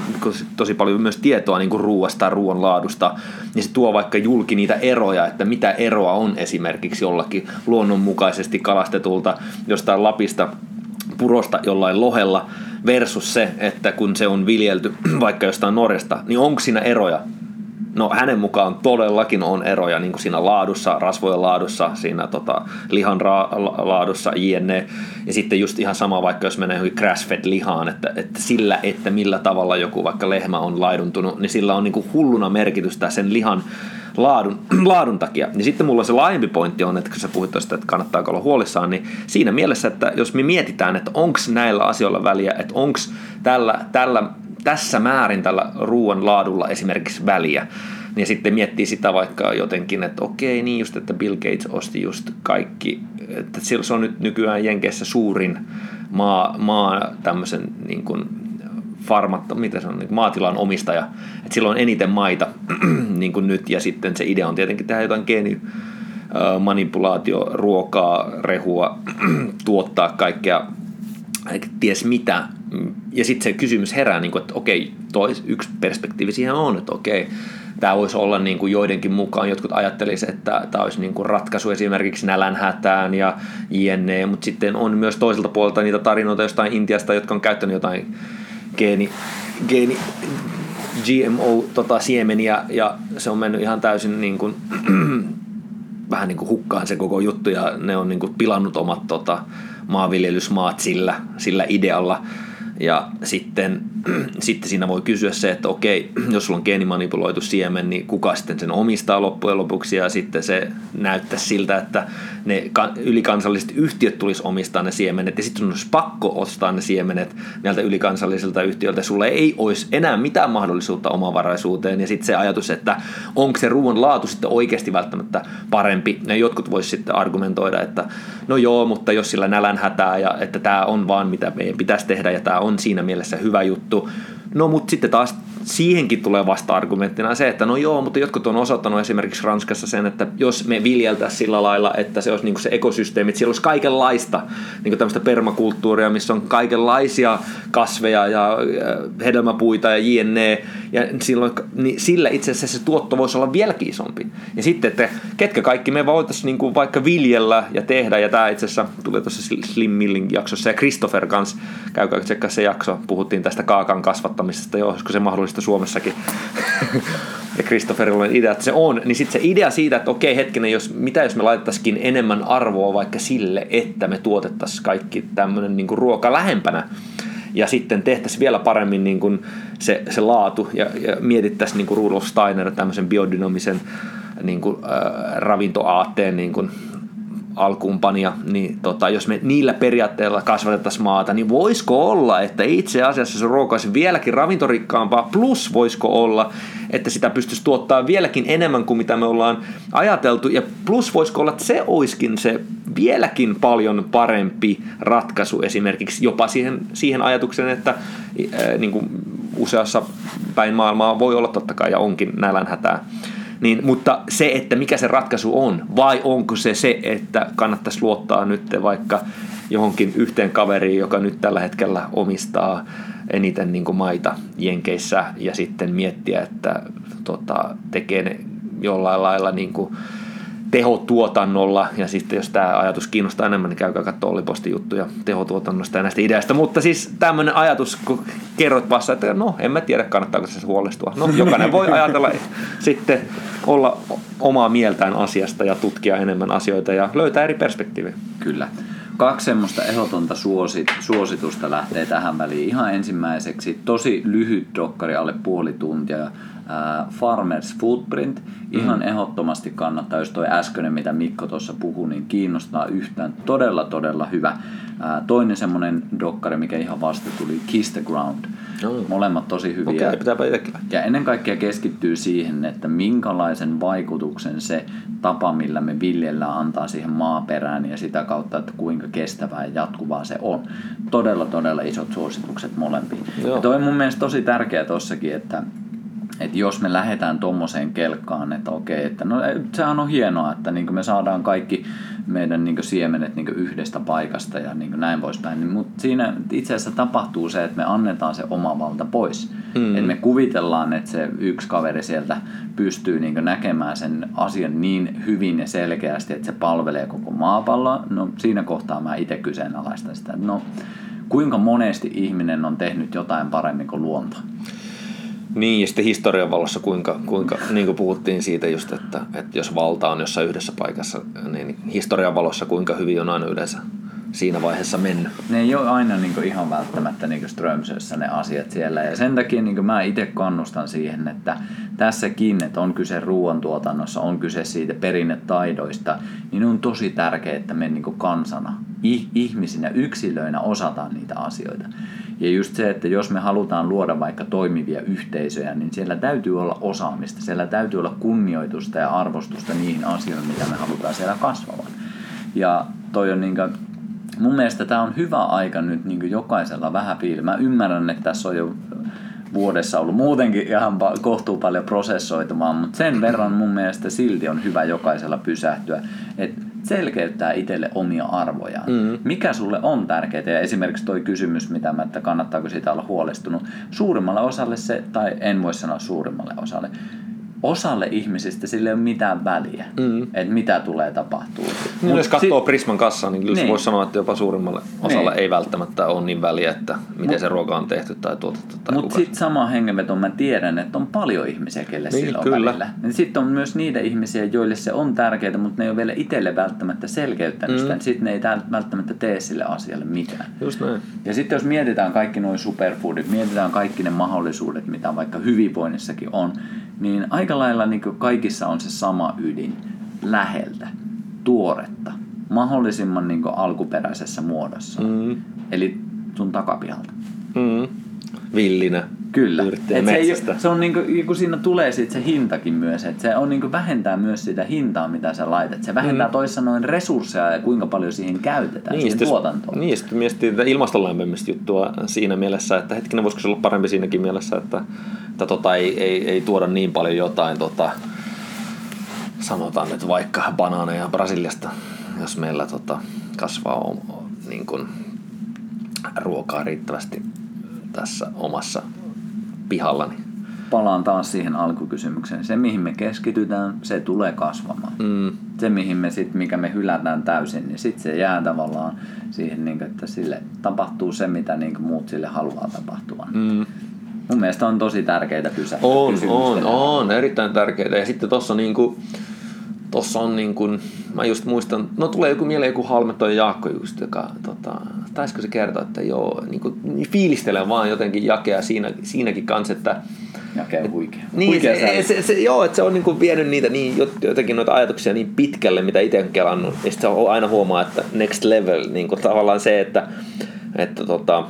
tosi paljon myös tietoa niin kuin ruuasta, ruoan laadusta, niin se tuo vaikka julki niitä eroja, että mitä eroa on esimerkiksi jollakin luonnonmukaisesti kalastetulta jostain Lapista purosta jollain lohella versus se, että kun se on viljelty [CLEARS THROAT] vaikka jostain Norjasta, niin onko siinä eroja? No hänen mukaan todellakin on eroja niin kuin siinä laadussa, rasvojen laadussa, siinä tota, lihan ra- laadussa, jne. Ja sitten just ihan sama vaikka jos menee johonkin grass-fed lihaan, että, että sillä, että millä tavalla joku vaikka lehmä on laiduntunut, niin sillä on niin kuin hulluna merkitystä sen lihan laadun, [CLEARS THROAT] laadun takia. Ja sitten mulla se laajempi pointti on, että kun sä puhuit tuosta, että kannattaa olla huolissaan, niin siinä mielessä, että jos me mietitään, että onko näillä asioilla väliä, että onko tällä, tällä tässä määrin tällä ruoan laadulla esimerkiksi väliä. Ja sitten miettii sitä vaikka jotenkin, että okei, niin just, että Bill Gates osti just kaikki, että se on nyt nykyään Jenkeissä suurin maa, maa tämmöisen niin kuin farmatta, mitä se on, niin maatilan omistaja, että sillä on eniten maita [CLEARS THROAT] niin kuin nyt, ja sitten se idea on tietenkin tehdä jotain geeni manipulaatio, ruokaa, rehua, [CLEARS THROAT] tuottaa kaikkea, ties mitä, ja sitten se kysymys herää, niin kuin, että okei, toi, yksi perspektiivi siihen on, että okei, tämä voisi olla niin kuin joidenkin mukaan, jotkut ajattelisivat, että tämä olisi niin kuin ratkaisu esimerkiksi nälänhätään ja jne, mutta sitten on myös toiselta puolelta niitä tarinoita jostain Intiasta, jotka on käyttänyt jotain geeni, geeni GMO-siemeniä tota, ja se on mennyt ihan täysin niin kuin, [CLEARS THROAT] vähän niin kuin hukkaan se koko juttu. Ja ne on niin kuin pilannut omat tota, maanviljelysmaat sillä, sillä idealla. Ja sitten, [CLEARS THROAT] sitten siinä voi kysyä se, että okei, [CLEARS THROAT] jos sulla on geenimanipuloitu siemen, niin kuka sitten sen omistaa loppujen lopuksi ja sitten se näyttää siltä, että ne ylikansalliset yhtiöt tulisi omistaa ne siemenet ja sitten sun olisi pakko ostaa ne siemenet näiltä ylikansallisilta yhtiöiltä. Sulla ei olisi enää mitään mahdollisuutta omavaraisuuteen ja sitten se ajatus, että onko se ruoan laatu sitten oikeasti välttämättä parempi. Ja jotkut voisi sitten argumentoida, että no joo, mutta jos sillä nälän hätää ja että tämä on vaan mitä meidän pitäisi tehdä ja tämä on siinä mielessä hyvä juttu. No mutta sitten taas siihenkin tulee vasta-argumenttina se, että no joo, mutta jotkut on osoittanut esimerkiksi Ranskassa sen, että jos me viljeltäisiin sillä lailla, että se olisi niin se ekosysteemi, että siellä olisi kaikenlaista niin tämmöistä permakulttuuria, missä on kaikenlaisia kasveja ja hedelmäpuita ja jne. Ja silloin, niin sillä itse asiassa se tuotto voisi olla vieläkin isompi. Ja sitten, että ketkä kaikki me voitaisiin niin vaikka viljellä ja tehdä, ja tämä itse asiassa tulee tuossa Slim Millin jaksossa, ja Christopher kanssa, käykää tsekkaa se jakso, puhuttiin tästä kaakan kasvattamisesta, joo, olisiko se mahdollista Suomessakin. ja Christopherilla on idea, että se on, niin sitten se idea siitä, että okei hetkinen, jos, mitä jos me laitettaisikin enemmän arvoa vaikka sille, että me tuotettaisiin kaikki tämmöinen niin ruoka lähempänä, ja sitten tehtäisiin vielä paremmin niin kuin se, se laatu ja, ja mietittäisiin niin kuin Rudolf Steiner tämmöisen biodynamisen niin kuin, äh, ravintoaatteen niin kuin alkuunpania, niin tota, jos me niillä periaatteilla kasvatettaisiin maata, niin voisiko olla, että itse asiassa se ruoka olisi vieläkin ravintorikkaampaa, plus voisiko olla, että sitä pystyisi tuottaa vieläkin enemmän kuin mitä me ollaan ajateltu, ja plus voisiko olla, että se olisikin se vieläkin paljon parempi ratkaisu esimerkiksi jopa siihen, siihen ajatukseen, että ää, niin kuin useassa päin maailmaa voi olla totta kai ja onkin nälänhätää Niin, mutta se, että mikä se ratkaisu on, vai onko se se, että kannattaisi luottaa nyt vaikka johonkin yhteen kaveriin, joka nyt tällä hetkellä omistaa eniten niin kuin maita Jenkeissä ja sitten miettiä, että tota, tekee ne jollain lailla niin kuin tehotuotannolla, ja sitten jos tämä ajatus kiinnostaa enemmän, niin käykää katsoa Ollipostin juttuja tehotuotannosta ja näistä ideasta. Mutta siis tämmöinen ajatus, kun kerroit vasta, että no, en mä tiedä, kannattaako se huolestua. No, [LAUGHS] jokainen voi ajatella [LAUGHS] sitten olla omaa mieltään asiasta ja tutkia enemmän asioita ja löytää eri perspektiivejä. Kyllä. Kaksi semmoista ehdotonta suosit, suositusta lähtee tähän väliin. Ihan ensimmäiseksi tosi lyhyt dokkari, alle puoli tuntia, Farmers Footprint. Ihan mm. ehdottomasti kannattaa, jos toi äskeinen, mitä Mikko tuossa puhui, niin kiinnostaa yhtään. Todella, todella hyvä. Toinen semmoinen dokkari, mikä ihan vasta tuli, Kiss the Ground. Mm. Molemmat tosi hyviä. Okei, okay, pitääpä Ja ennen kaikkea keskittyy siihen, että minkälaisen vaikutuksen se tapa, millä me viljellään, antaa siihen maaperään ja sitä kautta, että kuinka kestävää ja jatkuvaa se on. Todella, todella isot suositukset molempiin. Joo. Ja toi on mun mielestä tosi tärkeää tossakin, että että jos me lähdetään tuommoiseen kelkkaan, että okei, että no sehän on hienoa, että niin me saadaan kaikki meidän niin siemenet niin yhdestä paikasta ja niin näin poispäin, niin, mutta siinä itse asiassa tapahtuu se, että me annetaan se oma valta pois. Mm. Että me kuvitellaan, että se yksi kaveri sieltä pystyy niin näkemään sen asian niin hyvin ja selkeästi, että se palvelee koko maapalloa. No siinä kohtaa mä itse kyseenalaistan sitä, no kuinka monesti ihminen on tehnyt jotain paremmin kuin luonto. Niin, ja sitten historian valossa, kuinka, kuinka niin kuin puhuttiin siitä just, että, että jos valta on jossain yhdessä paikassa, niin historian valossa kuinka hyvin on aina yleensä siinä vaiheessa mennyt. Ne ei ole aina niin kuin ihan välttämättä niin Strömsössä ne asiat siellä. Ja sen takia niin kuin mä itse kannustan siihen, että tässäkin, että on kyse ruoantuotannossa, on kyse siitä perinnetaidoista, niin on tosi tärkeää, että me niin kuin kansana, ihmisinä, yksilöinä osataan niitä asioita. Ja just se, että jos me halutaan luoda vaikka toimivia yhteisöjä, niin siellä täytyy olla osaamista, siellä täytyy olla kunnioitusta ja arvostusta niihin asioihin, mitä me halutaan siellä kasvavan. Ja toi on niin kuin, mun mielestä tämä on hyvä aika nyt niin jokaisella vähän fiili. Mä ymmärrän, että tässä on jo vuodessa ollut muutenkin ihan kohtuu paljon prosessoitumaan, mutta sen verran mun mielestä silti on hyvä jokaisella pysähtyä, että selkeyttää itselle omia arvoja. Mm. Mikä sulle on tärkeää? Ja esimerkiksi toi kysymys, mitä mä, että kannattaako siitä olla huolestunut. Suurimmalle osalle se, tai en voi sanoa suurimmalle osalle, osalle ihmisistä sille ei ole mitään väliä, mm. että mitä tulee tapahtuu. Niin, jos katsoo sit... Prisman kassaa, niin kyllä niin. voisi sanoa, että jopa suurimmalle osalle niin. ei välttämättä ole niin väliä, että miten Mut, se ruoka on tehty tai tuotettu. Mutta sitten sama hengenveto mä tiedän, että on paljon ihmisiä, kelle niin, sillä on kyllä. välillä. Sitten on myös niitä ihmisiä, joille se on tärkeää, mutta ne ei ole vielä itselle välttämättä selkeyttänyt mm. sitä. Sitten ne ei välttämättä tee sille asialle mitään. Just näin. Ja sitten jos mietitään kaikki nuo superfoodit, mietitään kaikki ne mahdollisuudet, mitä vaikka hyvinvoinnissakin on, niin aika lailla niin kaikissa on se sama ydin läheltä, tuoretta, mahdollisimman niin alkuperäisessä muodossa. Mm. Eli sun takapihalta. Mm. Villinä. Kyllä. Et se, ei, se on niinku, kun siinä tulee sit se hintakin myös, että se on niinku vähentää myös sitä hintaa, mitä sä laitat. Se vähentää mm. toissa noin resursseja ja kuinka paljon siihen käytetään, niin, siihen tuotantoon. Niin, sitten miettii tätä ilmastonlämpimistä juttua siinä mielessä, että hetkinen, voisiko se olla parempi siinäkin mielessä, että, että tota, ei, ei, ei, tuoda niin paljon jotain, tota, sanotaan nyt vaikka banaaneja Brasiliasta, jos meillä tota, kasvaa niin kuin, ruokaa riittävästi tässä omassa pihallani. Palaan taas siihen alkukysymykseen. Se, mihin me keskitytään, se tulee kasvamaan. Mm. Se, mihin me sit, mikä me hylätään täysin, niin sitten se jää tavallaan siihen, niin kuin, että sille tapahtuu se, mitä niin kuin muut sille haluaa tapahtua. Mm. Mun mielestä on tosi tärkeitä pysähtyä On, on, on, erittäin tärkeitä. Ja sitten tuossa niin kuin, tossa on niin kuin, mä just muistan, no tulee joku mieleen joku Halmeton Jaakko just, joka, tota, taisiko se kertoa, että joo, niin kuin, niin fiilistelen vaan jotenkin jakea siinä, siinäkin kanssa, että Jakea huikea. Niin, huikea se, se, se, joo, että se on niin kuin vienyt niitä niin, jotenkin noita ajatuksia niin pitkälle, mitä itse on kelannut. Ja sitten aina huomaa, että next level, niin kuin tavallaan se, että, että tota,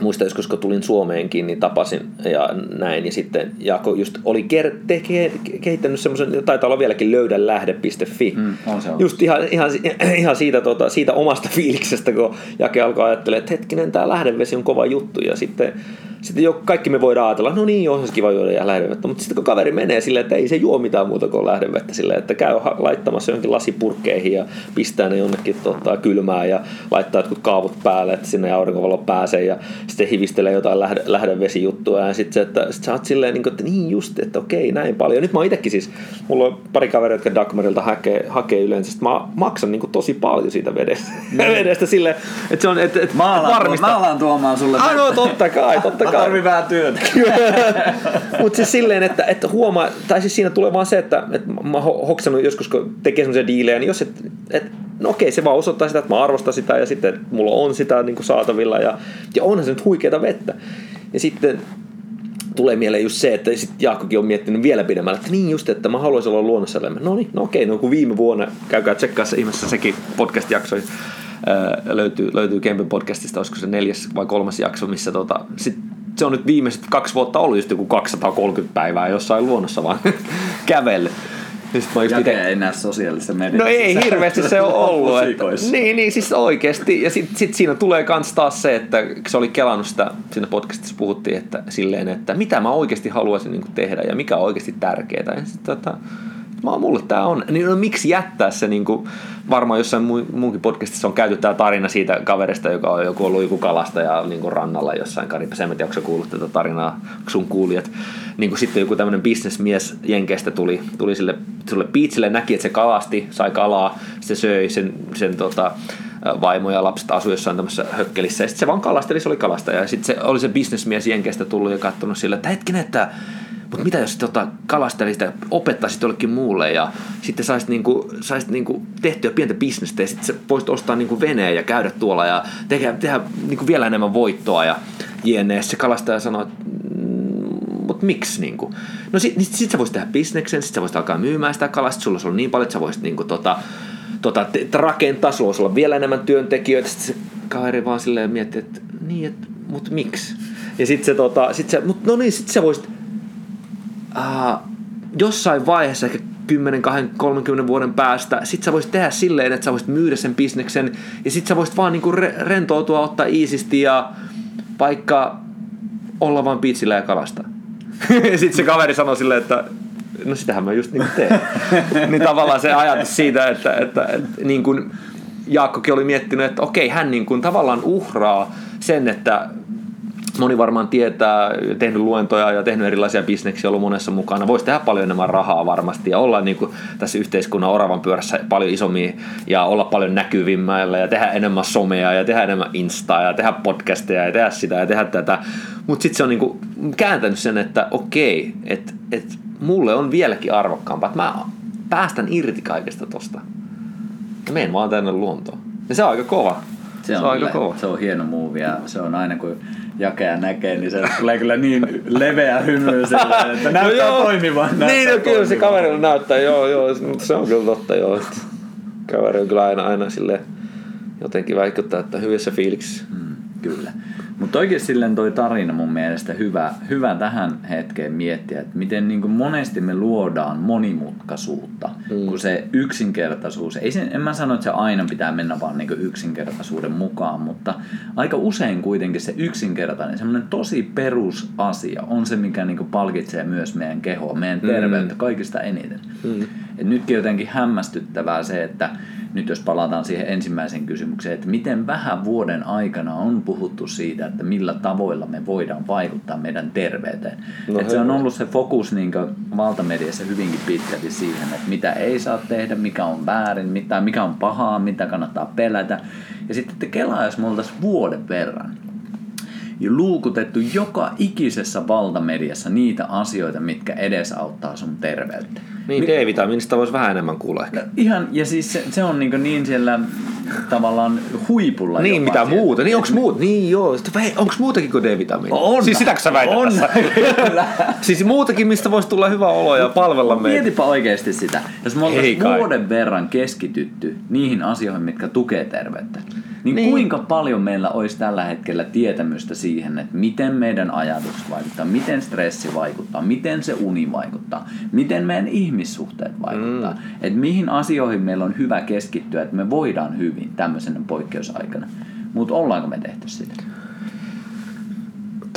muista joskus kun tulin Suomeenkin, niin tapasin ja näin. Ja sitten Jaakko just oli ker- te- ke- kehittänyt semmoisen, taitaa olla vieläkin löydänlähde.fi. Mm, on se on. Just ihan, ihan, [CLEARS THROAT] ihan siitä, tota, siitä omasta [LAUGHS] fiiliksestä, kun Jake alkoi ajattelemaan, että hetkinen, tämä lähdevesi on kova juttu. Ja sitten sitten jo kaikki me voidaan ajatella, no niin, on se kiva juoda ja lähdevettä, mutta sitten kun kaveri menee silleen, että ei se juo mitään muuta kuin lähdevettä silleen, että käy laittamassa jonkin lasipurkkeihin ja pistää ne jonnekin tota, kylmää ja laittaa jotkut kaavut päälle, että sinne aurinkovalo pääsee ja sitten hivistelee jotain lähde, lähdevesijuttua ja sitten se, että sit sä oot silleen, niin kuin, että niin just, että okei, näin paljon. Nyt mä itsekin siis, mulla on pari kaveria, jotka Dagmarilta hakee, hakee yleensä, sitten mä maksan niin kuin tosi paljon siitä vedestä, mm. [LAUGHS] vedestä silleen, että se on, että, että mä alan, varmista. Mä alan tuomaan sulle. Ah, no, totta kai, totta kai. Mä tarvin vähän työtä. [LAUGHS] Mutta siis silleen, että, että huomaa, tai siis siinä tulee vaan se, että, että mä oon hoksannut joskus, kun tekee semmoisia diilejä, niin jos et, et no okei, se vaan osoittaa sitä, että mä arvostan sitä ja sitten mulla on sitä niin kuin saatavilla ja, ja onhan se nyt huikeata vettä. Ja sitten tulee mieleen just se, että sit Jaakkokin on miettinyt vielä pidemmälle, että niin just, että mä haluaisin olla luonnossa elämä. No niin, no okei, no kun viime vuonna, käykää tsekkaassa ihmeessä sekin podcast-jakso, löytyy, löytyy Kempen podcastista, olisiko se neljäs vai kolmas jakso, missä tota, sit se on nyt viimeiset kaksi vuotta ollut just joku 230 päivää jossain luonnossa vaan [LAUGHS] kävelle. Sit mä just ite... ei näe sosiaalisessa mediassa. No ei hirveästi se on [LAUGHS] ollut. että, niin, niin, siis oikeasti. Ja sitten sit siinä tulee kans taas se, että se oli kelannut sitä, siinä podcastissa puhuttiin, että silleen, että mitä mä oikeasti haluaisin niin tehdä ja mikä on oikeasti tärkeää. Ja sit, tota, mä, mulle tämä on. Niin no, miksi jättää se, niin kuin, varmaan jossain muunkin podcastissa on käyty tämä tarina siitä kaverista, joka on joku ollut joku kalastaja niin kuin rannalla jossain Karibassa. En tiedä, onko kuullut tätä tarinaa, sun kuulijat. Niin kuin sitten joku tämmöinen bisnesmies Jenkeistä tuli, tuli sille, sille piitsille, näki, että se kalasti, sai kalaa, se söi sen, sen tota, vaimo ja lapset asui jossain tämmöisessä hökkelissä. Ja sitten se vaan kalasteli, se oli kalastaja. Ja sitten se oli se bisnesmies Jenkeistä tullut ja katsonut sillä, että hetkinen, että mutta mitä jos tota, kalastelisit ja opettaisit jollekin muulle ja sitten saisit, niinku, saisit niinku tehtyä pientä bisnestä ja sitten voisit ostaa niinku veneen ja käydä tuolla ja tehdä, tehdä niinku vielä enemmän voittoa ja jne. Se kalastaja sanoi, että mm, mutta miksi? Niinku? No sit, sit sä voisit tehdä bisneksen, sit sä voisit alkaa myymään sitä kalasta, sulla olisi niin paljon, että sä voisit niinku, tota, tota, te, rakentaa, sulla olisi olla vielä enemmän työntekijöitä, sitten se kaveri vaan silleen miettii, että niin, että, mutta miksi? Ja sitten se, tota, sit se, mut, no niin, sitten sä voisit äh, jossain vaiheessa, ehkä 10, 20, 30 vuoden päästä, sit sä voisit tehdä silleen, että sä voisit myydä sen bisneksen ja sit sä voisit vaan niinku re- rentoutua, ottaa iisisti ja vaikka olla vaan piitsillä ja kalasta. [LAUGHS] sitten se kaveri sanoi silleen, että no sitähän mä just niin teen. [LAUGHS] niin tavallaan se ajatus siitä, että, että, että niin kuin Jaakkokin oli miettinyt, että okei, hän niin kuin tavallaan uhraa sen, että moni varmaan tietää, tehnyt luentoja ja tehnyt erilaisia bisneksiä, ollut monessa mukana. Voisi tehdä paljon enemmän rahaa varmasti ja olla niin kuin tässä yhteiskunnan oravan pyörässä paljon isommin ja olla paljon näkyvimmällä ja tehdä enemmän somea ja tehdä enemmän instaa ja tehdä podcasteja ja tehdä sitä ja tehdä tätä. Mutta sitten se on niin kuin kääntänyt sen, että okei, että et mulle on vieläkin arvokkaampaa, että mä päästän irti kaikesta tosta. Ja menen vaan tänne luontoon. Ja se on aika kova. Se on, se on aika kova. Se on hieno move ja se on aina kun jakea näkee, niin se tulee kyllä niin leveä hymy sellainen, että näyttää no toimivan. Näyttää niin, no, kyllä se kaverilla näyttää, joo, joo, mutta se on kyllä totta, joo. Kaveri on kyllä aina, aina sille jotenkin vaikuttaa, että hyvissä fiiliksissä. Mm, kyllä. Mutta oikein silleen toi tarina mun mielestä hyvä, hyvä tähän hetkeen miettiä, että miten niin kuin monesti me luodaan monimutkaisuutta, mm. kun se yksinkertaisuus, ei sen, en mä sano, että se aina pitää mennä vaan niin kuin yksinkertaisuuden mukaan, mutta aika usein kuitenkin se yksinkertainen, semmoinen tosi perusasia on se, mikä niin kuin palkitsee myös meidän kehoa, meidän mm. terveyttä mm. kaikista eniten. Mm. Et nytkin jotenkin hämmästyttävää se, että nyt jos palataan siihen ensimmäiseen kysymykseen, että miten vähän vuoden aikana on puhuttu siitä, että millä tavoilla me voidaan vaikuttaa meidän terveyteen. No että se on ollut se fokus niin valtamediassa hyvinkin pitkälti siihen, että mitä ei saa tehdä, mikä on väärin, mitä, mikä on pahaa, mitä kannattaa pelätä. Ja sitten te kelaa, jos me oltaisiin vuoden verran luukutettu joka ikisessä valtamediassa niitä asioita, mitkä edesauttaa sun terveyttä. Niin, D-vitamiinista voisi vähän enemmän kuulla ehkä. Ihan, ja siis se, se on niin, niin siellä tavallaan huipulla Niin, mitä siellä. muuta. Niin, onko muut? Niin, joo. Onko muutakin kuin D-vitamiini? On. Siis sitäkö sä väität on. [LAUGHS] Kyllä. siis muutakin, mistä voisi tulla hyvä olo ja palvella meitä. Mietipä oikeasti sitä. Jos me oltaisiin vuoden verran keskitytty niihin asioihin, mitkä tukee terveyttä, niin, niin kuinka paljon meillä olisi tällä hetkellä tietämystä siihen, että miten meidän ajatukset vaikuttaa, miten stressi vaikuttaa, miten se uni vaikuttaa, miten meidän ihmissuhteet vaikuttaa, mm. että mihin asioihin meillä on hyvä keskittyä, että me voidaan hyvin tämmöisenä poikkeusaikana. Mutta ollaanko me tehty sitä?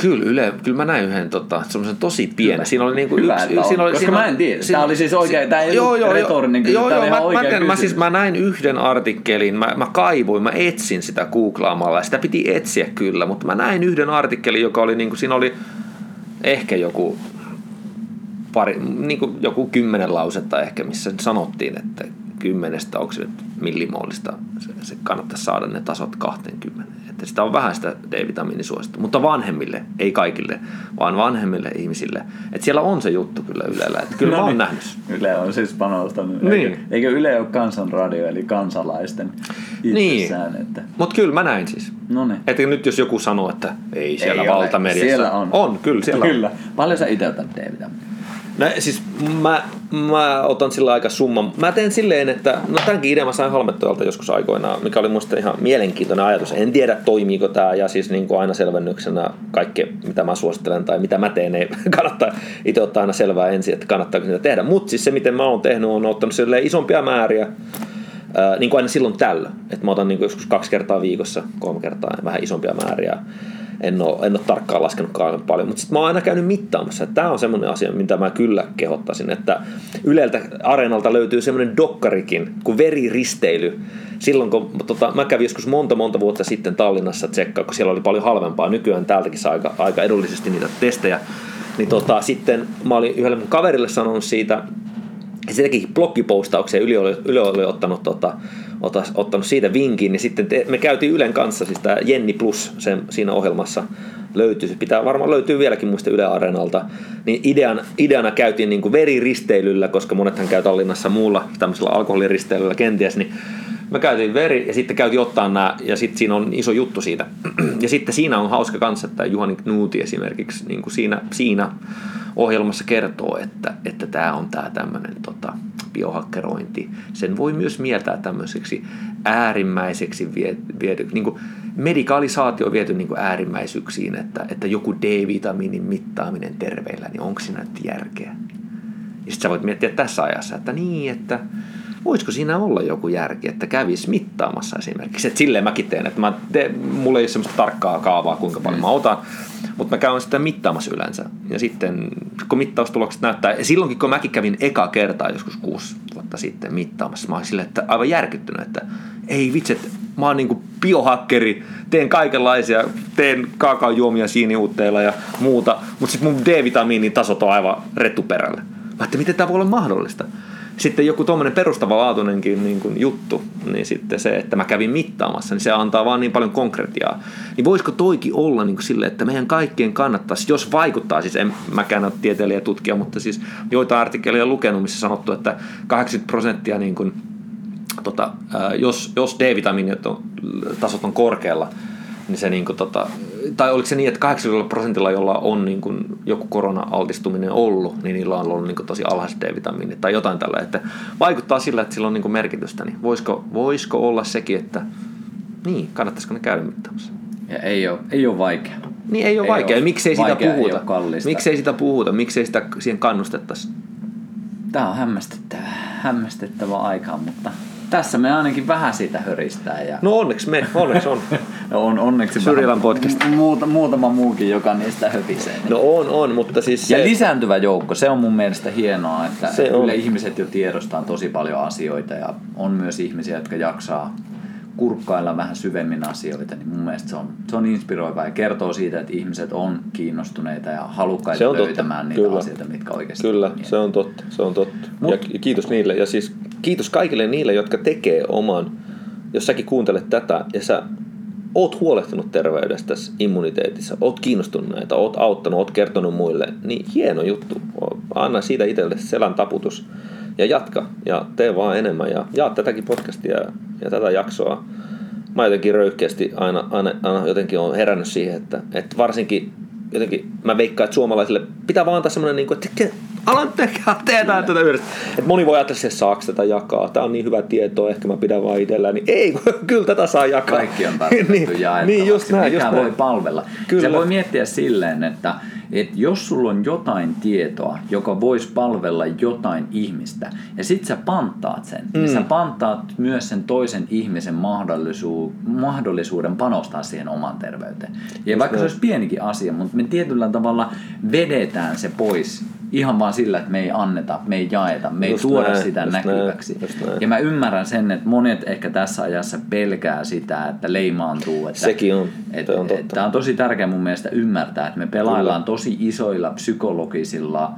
Kyllä, Yle, kyllä mä näin yhden tota, semmoisen tosi pienen. Siinä oli niinku Hyvä, yksi, on, siinä oli, koska siinä, mä en tiedä. Tää oli siis oikein- tää ei ollut retorinen kysymys, joo, tää joo, mä, mä, mä, siis mä näin yhden artikkelin, mä, mä kaivuin, mä etsin sitä googlaamalla ja sitä piti etsiä kyllä, mutta mä näin yhden artikkelin, joka oli niinku, siinä oli ehkä joku pari, niin kuin joku kymmenen lausetta ehkä, missä sanottiin, että kymmenestä, onko se nyt millimoolista, se, se kannattaisi saada ne tasot 20. Että sitä on vähän sitä D-vitamiinisuosittu, mutta vanhemmille, ei kaikille, vaan vanhemmille ihmisille. Että siellä on se juttu kyllä Ylellä, että kyllä no mä oon niin. nähnyt. Yle on siis panostanut. Niin. Eikö, eikö Yle ole kansanradio, eli kansalaisten itsessään? Niin. Että, Mutta kyllä mä näin siis. no niin. Että nyt jos joku sanoo, että ei siellä Ei ei ole. valtamediassa. Siellä on. On, kyllä siellä Kyllä. on. Paljon sä itse otat D-vitamiinia? No, siis mä, mä otan sillä aika summan. Mä teen silleen, että no tämänkin idean mä sain Halmettojalta joskus aikoinaan, mikä oli musta ihan mielenkiintoinen ajatus. En tiedä toimiiko tämä ja siis niin kuin aina selvennyksenä kaikki mitä mä suosittelen tai mitä mä teen, ei [LAUGHS] kannattaa itse ottaa aina selvää ensin, että kannattaako sitä tehdä. Mutta siis se miten mä oon tehnyt on ottanut silleen isompia määriä Ää, niin kuin aina silloin tällä. Että mä otan niin kuin joskus kaksi kertaa viikossa, kolme kertaa vähän isompia määriä. En ole, en ole tarkkaan laskenut kauhean paljon, mutta sitten mä oon aina käynyt mittaamassa. Tämä on semmoinen asia, mitä mä kyllä kehottaisin, että Yleltä Areenalta löytyy semmoinen dokkarikin kuin veriristeily. Silloin kun tota, mä kävin joskus monta monta vuotta sitten Tallinnassa tsekkaa, kun siellä oli paljon halvempaa. Nykyään täältäkin saa aika, aika edullisesti niitä testejä. Niin tota, sitten mä olin yhdelle mun kaverille sanonut siitä, ja se teki bloggipostauksia, Yle oli, Yle oli ottanut, tota, otas, ottanut siitä vinkin, niin sitten te, me käytiin Ylen kanssa, siis tämä Jenni Plus sen, siinä ohjelmassa löytyy, se pitää varmaan löytyy vieläkin muista Yle Areenalta, niin idean, ideana käytiin niin veriristeilyllä, koska monethan käy Tallinnassa muulla tämmöisellä alkoholiristeilyllä kenties, niin me käytiin veri ja sitten käytiin ottaa nämä ja sitten siinä on iso juttu siitä. [CLEARS THROAT] Ja sitten siinä on hauska kanssa, että Juhani Knuuti esimerkiksi niin kuin siinä, siinä ohjelmassa kertoo, että, että tämä on tämä tämmöinen tota, biohakkerointi. Sen voi myös mieltää tämmöiseksi äärimmäiseksi viety, niin kuin medikalisaatio viety niin kuin äärimmäisyyksiin, että, että joku D-vitamiinin mittaaminen terveillä, niin onko siinä nyt järkeä? Ja sitten sä voit miettiä tässä ajassa, että niin, että voisiko siinä olla joku järki, että kävisi mittaamassa esimerkiksi. Että silleen mäkin teen, että mä te, mulla ei ole semmoista tarkkaa kaavaa, kuinka paljon mä otan, mutta mä käyn sitä mittaamassa yleensä. Ja sitten kun mittaustulokset näyttää, ja silloinkin kun mäkin kävin eka kertaa joskus kuusi vuotta sitten mittaamassa, mä olin silleen, että aivan järkyttynyt, että ei vitsi, että mä oon niinku biohakkeri, teen kaikenlaisia, teen kaakaojuomia siiniuutteilla ja muuta, mutta sitten mun D-vitamiinin tasot on aivan rettuperällä. Mä ajattelin, miten tämä voi olla mahdollista? Sitten joku tuommoinen perustavanlaatuinenkin niin kuin juttu, niin sitten se, että mä kävin mittaamassa, niin se antaa vaan niin paljon konkretiaa. Niin voisiko toikin olla niin sille, että meidän kaikkien kannattaisi, jos vaikuttaa, siis en mäkään ole tieteilijä ja tutkija, mutta siis joita artikkeleja lukenut, missä sanottu, että 80 prosenttia niin kuin, tota, jos, jos D-vitamiinit on, tasot on korkealla, niin se niin kuin, tota, tai oliko se niin, että 80 prosentilla, jolla on niin kuin joku korona-altistuminen ollut, niin niillä on ollut niin kuin tosi alhaiset D-vitamiinit tai jotain tällä, että vaikuttaa sillä, että sillä on niin kuin merkitystä, niin voisiko, voisiko olla sekin, että niin, kannattaisiko ne käydä mittaamassa? Ja ei ole, ei ole vaikea. Niin ei ole Ei vaikea, ole. miksei sitä Vaikea, ei puhuta? ole kallista. miksei sitä puhuta, miksei sitä siihen kannustettaisi? Tämä on hämmästyttävä, hämmästyttävä aika, mutta tässä me ainakin vähän siitä höristää. Ja No onneksi me, onneksi on. [LAUGHS] on onneksi Syrjivän vähän podcast. Muuta, muutama muukin, joka niistä höpisee. No on, on, mutta siis se... Ja lisääntyvä joukko, se on mun mielestä hienoa, että Se on. kyllä ihmiset jo tiedostaa tosi paljon asioita ja on myös ihmisiä, jotka jaksaa kurkkailla vähän syvemmin asioita, niin mun mielestä se on, se on inspiroivaa ja kertoo siitä, että ihmiset on kiinnostuneita ja halukkaita Se on totta. löytämään niitä Kyllä. asioita, mitkä oikeasti Kyllä, toimii. se on totta, se on totta. Mut- ja ki- kiitos niille. Ja siis kiitos kaikille niille, jotka tekee oman, jos säkin kuuntelet tätä ja sä oot huolehtinut terveydestäsi, immuniteetissa, oot kiinnostunut näitä, oot auttanut, oot kertonut muille, niin hieno juttu. Anna siitä itselle selän taputus ja jatka ja tee vaan enemmän ja jaa tätäkin podcastia ja, ja tätä jaksoa. Mä jotenkin röyhkeästi aina, aina, aina jotenkin on herännyt siihen, että, että varsinkin jotenkin mä veikkaan, että suomalaisille pitää vaan antaa semmoinen, niin kuin, että alan tekee, tehdään tätä yhdessä. Että moni voi ajatella, että saako tätä jakaa, tämä on niin hyvä tietoa, ehkä mä pidän vaan itselläni. Ei, [LAUGHS] kyllä tätä saa jakaa. Kaikki on tarkoitettu [LAUGHS] niin, jaettavaksi. niin, just näin, Mikä just voi näin. palvella. Kyllä. Se voi miettiä silleen, että että jos sulla on jotain tietoa, joka voisi palvella jotain ihmistä, ja sit sä panttaat sen, mm. niin sä panttaat myös sen toisen ihmisen mahdollisuuden, mahdollisuuden panostaa siihen oman terveyteen. Ja vaikka se olisi pienikin asia, mutta me tietyllä tavalla vedetään se pois ihan vaan sillä, että me ei anneta, me ei jaeta, me just ei tuoda näin, sitä näkyväksi. Näin, ja mä ymmärrän sen, että monet ehkä tässä ajassa pelkää sitä, että leimaantuu. Että, Sekin on. Että, on totta. Tämä on tosi tärkeää mun mielestä ymmärtää, että me pelaillaan Kyllä. tosi isoilla psykologisilla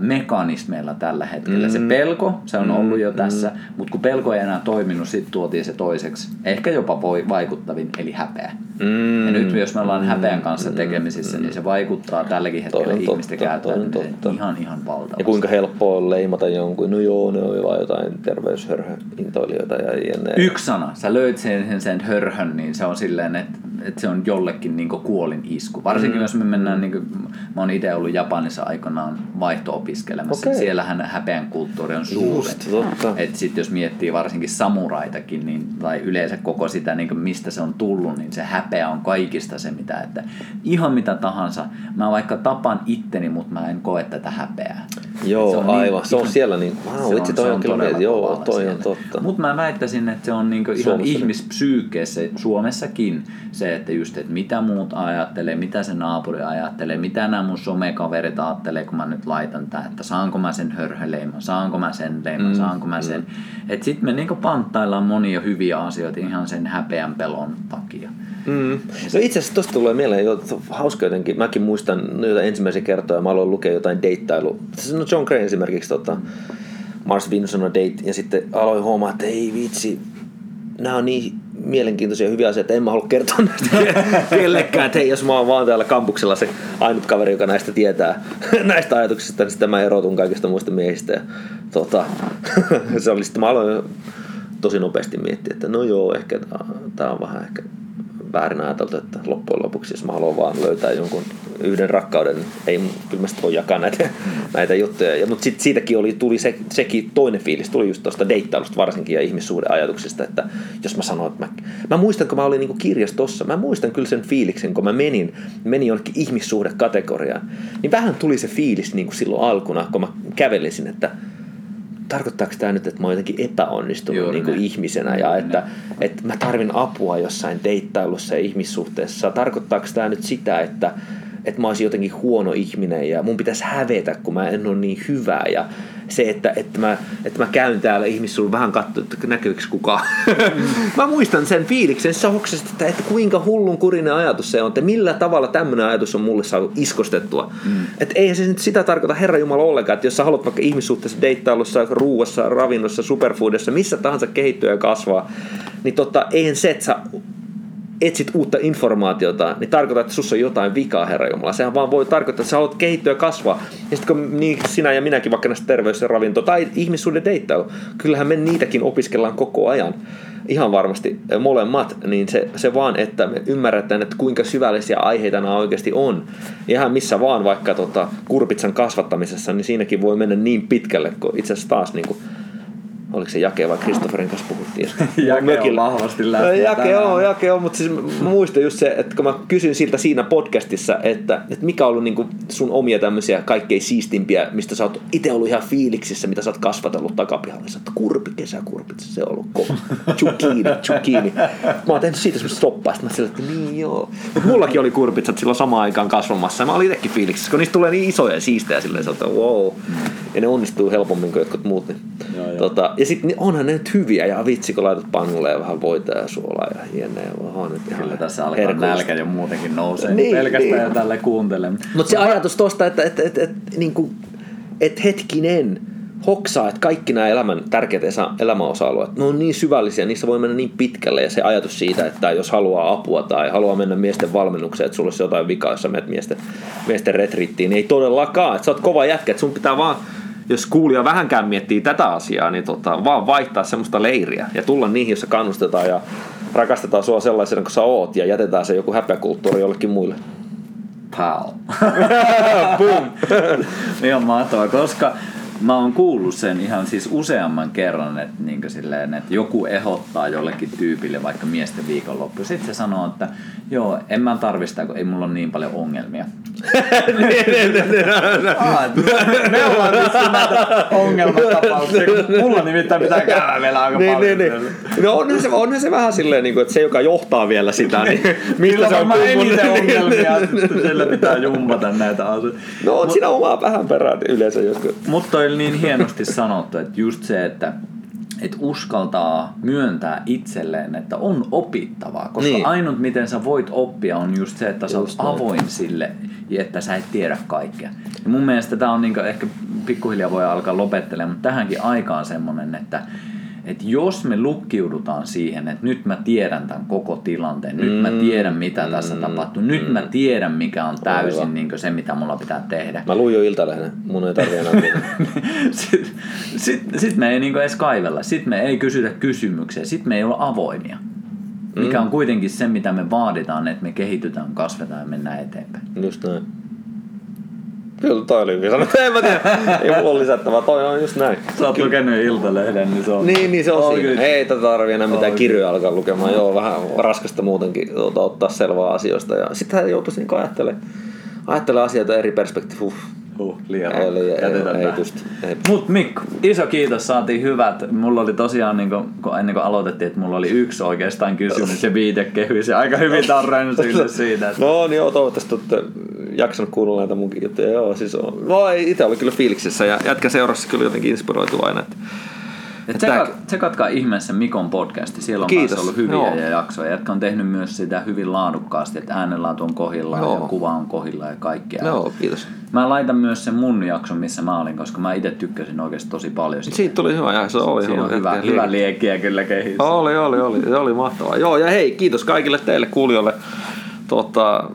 mekanismeilla tällä hetkellä. Mm. Se pelko, se on ollut jo mm. tässä, mm. mutta kun pelko ei enää toiminut, sitten tuotiin se toiseksi, ehkä jopa voi vaikuttavin, eli häpeä. Mm. Ja nyt jos me ollaan häpeän kanssa mm. tekemisissä, mm. niin se vaikuttaa tälläkin hetkellä totta, ihmisten käyttäytymiseen ihan ihan valtavasti. Ja kuinka helppoa on leimata jonkun, no joo, ne on vaan jotain terveyshörhöintoilijoita ja jne. Yksi sana, sä löyt sen, sen hörhön, niin se on silleen, että että se on jollekin niin kuolin isku. Varsinkin mm. jos me mennään, niin kuin, mä oon itse ollut Japanissa aikanaan vaihto-opiskelemassa. Okay. Siellähän häpeän kulttuuri on suuri. Että sitten jos miettii varsinkin samuraitakin, niin, tai yleensä koko sitä, niin mistä se on tullut, niin se häpeä on kaikista se, mitä, että ihan mitä tahansa. Mä vaikka tapan itteni, mutta mä en koe tätä häpeää. Joo, se on niin aivan. Niin, se on siellä niin, wow, se on, toi on, kyllä joo, toi on totta. Mutta mä väittäisin, että se on niin ihan ihmispsyykeessä Suomessakin se, että just, että mitä muut ajattelee, mitä se naapuri ajattelee, mitä nämä mun somekaverit ajattelee, kun mä nyt laitan tämän, että saanko mä sen hörhöleiman, saanko mä sen leiman, mm, saanko mä sen. Mm. Että sitten me niinku panttaillaan monia hyviä asioita ihan sen häpeän pelon takia. Mm. No itse asiassa tuosta tulee mieleen jo hauska jotenkin. Mäkin muistan noita ensimmäisiä kertoja, mä aloin lukea jotain deittailu. No John Gray esimerkiksi tota, Mars Venus on date ja sitten aloin huomaa, että ei vitsi, nämä on niin mielenkiintoisia hyviä asioita, en mä halua kertoa näistä [LAUGHS] kellekään, että hei, jos mä oon vaan täällä kampuksella se ainut kaveri, joka näistä tietää, [LAUGHS] näistä ajatuksista, niin sitten mä erotun kaikista muista miehistä. Ja, tota, [LAUGHS] se oli sitten, mä aloin tosi nopeasti miettiä, että no joo, ehkä tämä on vähän ehkä väärin ajateltu, että loppujen lopuksi, jos mä haluan vaan löytää jonkun yhden rakkauden, ei kyllä mä voi jakaa näitä, mm. näitä juttuja. Ja, mutta sitten siitäkin oli, tuli se, sekin toinen fiilis, tuli just tuosta deittailusta varsinkin ja ihmissuhdeajatuksista, että jos mä sanoin, että mä, mä muistan, kun mä olin niin kirjastossa, mä muistan kyllä sen fiiliksen, kun mä menin, menin jonnekin ihmissuhdekategoriaan, niin vähän tuli se fiilis niin kuin silloin alkuna, kun mä kävelisin, että tarkoittaako tämä nyt, että mä oon jotenkin epäonnistunut Juuri niin kuin ihmisenä ja että, että mä tarvin apua jossain deittailussa ja ihmissuhteessa? Tarkoittaako tämä nyt sitä, että, että mä olisin jotenkin huono ihminen ja mun pitäisi hävetä, kun mä en ole niin hyvä ja se, että, että, mä, että mä käyn täällä ihmissulla vähän katsoa, että näkyykö kukaan. Mm. [LAUGHS] mä muistan sen fiiliksen soksesta, että, että kuinka hullun kurinen ajatus se on, että millä tavalla tämmöinen ajatus on mulle saatu iskostettua. Mm. Että eihän se nyt sitä tarkoita Herra Jumala ollenkaan, että jos sä haluat vaikka ihmissuhteessa, deittailussa, ruuassa, ravinnossa, superfoodissa, missä tahansa kehittyä ja kasvaa, niin totta, eihän se, että sä etsit uutta informaatiota, niin tarkoittaa, että sussa on jotain vikaa, Herra Jumala. Sehän vaan voi tarkoittaa, että sä haluat kehittyä ja kasvaa. Ja sitten kun niin sinä ja minäkin vaikka näistä terveys- ja ravinto tai ihmissuuden deittailu, kyllähän me niitäkin opiskellaan koko ajan. Ihan varmasti molemmat, niin se, se vaan, että me ymmärretään, että kuinka syvällisiä aiheita nämä oikeasti on. Ihan missä vaan vaikka tota, kurpitsan kasvattamisessa, niin siinäkin voi mennä niin pitkälle, kun itse asiassa taas niin kuin, oliko se Jake vai Kristofferin kanssa puhuttiin. [LAUGHS] jake mökillä. on vahvasti läsnä. Jake on, Jake on, mutta siis mä muistan just se, että kun mä kysyin siltä siinä podcastissa, että, että mikä on ollut niin sun omia tämmöisiä kaikkein siistimpiä, mistä sä oot itse ollut ihan fiiliksissä, mitä sä oot kasvatellut takapihalla. Sä oot kurpi, kesäkurpit, se on ollut kova. Zucchini, zucchini. Mä oon tehnyt siitä semmoista sitten mä sillä, että niin joo. Mutta mullakin oli kurpitsat silloin samaan aikaan kasvamassa ja mä olin itsekin fiiliksissä, kun niistä tulee niin isoja ja siistejä silleen, että wow. Ja ne onnistuu helpommin kuin jotkut muut. Niin. Joo, joo. Tota, ja sitten niin onhan ne nyt hyviä ja vitsi kun laitat pannulle ja vähän voita ja suolaa ja ja vaan nyt ihan Kyllä tässä alkaa herkuista. nälkä jo muutenkin nousee niin, pelkästään niin. jo tälle kuuntelemaan. Mutta se ajatus tosta, että, että, että, että, että, niin kuin, että hetkinen, hoksaa, että kaikki nämä elämän tärkeät elämäosa-alueet, ne on niin syvällisiä, niissä voi mennä niin pitkälle ja se ajatus siitä, että jos haluaa apua tai haluaa mennä miesten valmennukseen, että sulla olisi jotain vikaa, jos sä menet miesten, miesten retriittiin, niin ei todellakaan, että sä oot kova jätkä, että sun pitää vaan jos kuulija vähänkään miettii tätä asiaa, niin tota, vaan vaihtaa semmoista leiriä ja tulla niihin, jossa kannustetaan ja rakastetaan sua sellaisena kuin sä oot ja jätetään se joku häpeäkulttuuri jollekin muille. Pow. [LAUGHS] Boom. [LAUGHS] Ihan mahtavaa, koska mä oon kuullut sen ihan siis useamman kerran, että, niin silleen, että joku ehdottaa jollekin tyypille vaikka miesten viikonloppu. Sitten se sanoo, että joo, en mä tarvista, kun ei mulla ole niin paljon ongelmia. Me ollaan tietysti näitä ongelmatapauksia, kun mulla nimittäin pitää käydä vielä aika niin, paljon. niin, niin. No onhan se, onhan se vähän silleen, niin kuin, että se, joka johtaa vielä sitä, niin mistä se on Kyllä eniten kummun- ongelmia, sillä pitää jumpata näitä asioita. No on siinä omaa vähän perään yleensä joskus. Mutta oli niin hienosti sanottu, että just se, että että uskaltaa myöntää itselleen, että on opittavaa, koska Niin. ainut miten sä voit oppia on just se, että sä oot Just näin. avoin sille ja että sä et tiedä kaikkea. Ja mun mielestä tämä on niinku, ehkä pikkuhiljaa voi alkaa lopettelemaan, mutta tähänkin aikaan semmonen, että että jos me lukkiudutaan siihen, että nyt mä tiedän tämän koko tilanteen, nyt mä Mm, tiedän mitä tässä mm, tapahtuu, nyt mä tiedän mikä on täysin niin se, mitä mulla pitää tehdä, Mä luin jo Iltalehden, mun ei tarvi enää [LAUGHS] sitten sit, sit me ei niinku edes kaivella, sitten me ei kysytä kysymyksiä, sitten me ei olla avoimia. Mikä on kuitenkin se, mitä me vaaditaan, että me kehitytään, kasvetaan ja mennään eteenpäin. Just näin. Kyllä toi oli hyvin sanottu. En mä tiedä. Ei mulla ole lisättävää. Toi on just näin. Sä oot lukenut Iltalehden, niin se on... Niin, niin se on Oi, siinä. kyllä. Ei tätä tarvii enää mitään Oi. kirjoja alkaa lukemaan. Joo, vähän raskasta muutenkin tuota, ottaa selvää asioista. Ja sitten hän joutuisi niinku ajattelemaan, ajattelemaan asioita eri perspektiivistä. Huh. Huh, liian ei, ei, ei tähän. pysty. Ei. Mut Mikko, iso kiitos, saatiin hyvät. Mulla oli tosiaan, niin kun, kun ennen kuin aloitettiin, että mulla oli yksi oikeastaan kysymys ja viitekehys ja aika hyvin sille siitä. Että... No niin joo, toivottavasti olette jaksanut kuunnella näitä munkin juttuja. Joo, siis on. Ei, itse oli kyllä fiiliksissä ja jätkä seurassa kyllä jotenkin inspiroitu aina. Että, Et Tää- tsekat, tsekatkaa ihmeessä Mikon podcasti, siellä on Kiitos. Ollut hyviä Joo. ja jaksoja. Jätkä on tehnyt myös sitä hyvin laadukkaasti, että äänenlaatu on kohillaan Joo. ja kuva on kohillaan ja kaikkea. joo, kiitos. Mä laitan myös sen mun jakson, missä mä olin, koska mä itse tykkäsin oikeasti tosi paljon siitä. Siitä tuli hyvä jakso. Oli, Siinä hyvä, jätkä- hyvä liekkiä kyllä kehissä. Oli, oli, oli. Se oli mahtavaa. Joo, ja hei, kiitos kaikille teille kuulijoille. Tota,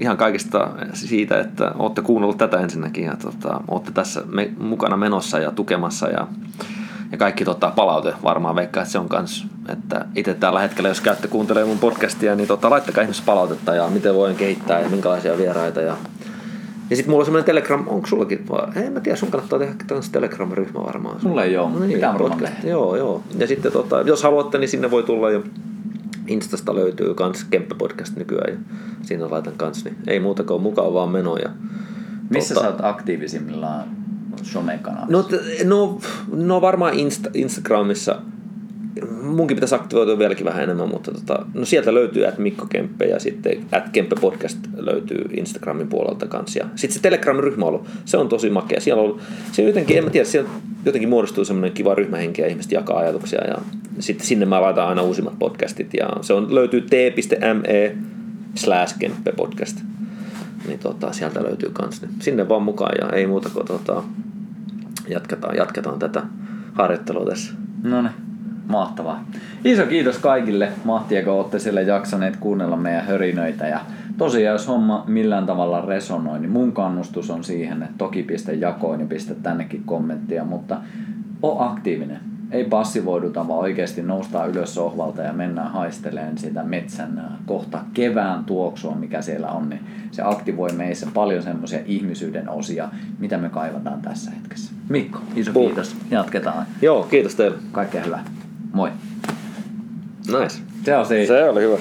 ihan kaikista siitä, että olette kuunnellut tätä ensinnäkin ja tota, olette tässä me, mukana menossa ja tukemassa ja, ja kaikki tota, palaute varmaan veikkaa, että se on kans, että itse tällä hetkellä, jos käytte kuuntelemaan mun podcastia, niin tota, laittakaa ihmeessä palautetta ja miten voin kehittää ja minkälaisia vieraita ja ja sitten mulla on semmoinen Telegram, onko sullakin vai? En mä tiedä, sun kannattaa tehdä tämmöinen Telegram-ryhmä varmaan. Mulla ei oo, mutta pitää varmaan podcast. tehdä. Joo, joo. Ja sitten tota, jos haluatte, niin sinne voi tulla jo Instasta löytyy kans Kemppä podcast nykyään ja siinä laitan kans, niin ei muuta kuin mukaan vaan menoja. Missä sä oot aktiivisimmillaan somekanavissa? No, no, no varmaan Insta, Instagramissa. Munkin pitäisi aktivoitua vieläkin vähän enemmän, mutta tota, no sieltä löytyy at Mikko Kemppe ja sitten at Kemppe Podcast löytyy Instagramin puolelta kanssa. Sitten se Telegram-ryhmä on ollut, se on tosi makea. Siellä on, se jotenkin, en mä tiedä, siellä jotenkin muodostuu semmoinen kiva ryhmähenki ja ihmiset jakaa ajatuksia ja sitten sinne mä laitan aina uusimmat podcastit ja se on, löytyy t.me slash Kemppe podcast. Niin tota, sieltä löytyy kans. Sinne vaan mukaan ja ei muuta kuin tota, jatketaan, jatketaan tätä harjoittelua tässä. No niin, mahtavaa. Iso kiitos kaikille, mahtia kun olette siellä jaksaneet kuunnella meidän hörinöitä. Ja tosiaan, jos homma millään tavalla resonoi, niin mun kannustus on siihen, että toki pistä jakoin ja pistä tännekin kommenttia, mutta o aktiivinen. Ei passivoiduta, vaan oikeasti noustaan ylös sohvalta ja mennään haisteleen sitä metsän kohta kevään tuoksua, mikä siellä on, niin se aktivoi meissä paljon semmoisia ihmisyyden osia, mitä me kaivataan tässä hetkessä. Mikko, iso Puh. kiitos. Jatketaan. Joo, kiitos teille. Kaikkea hyvää. Moi. Nice. Se on siinä. Se oli hyvä.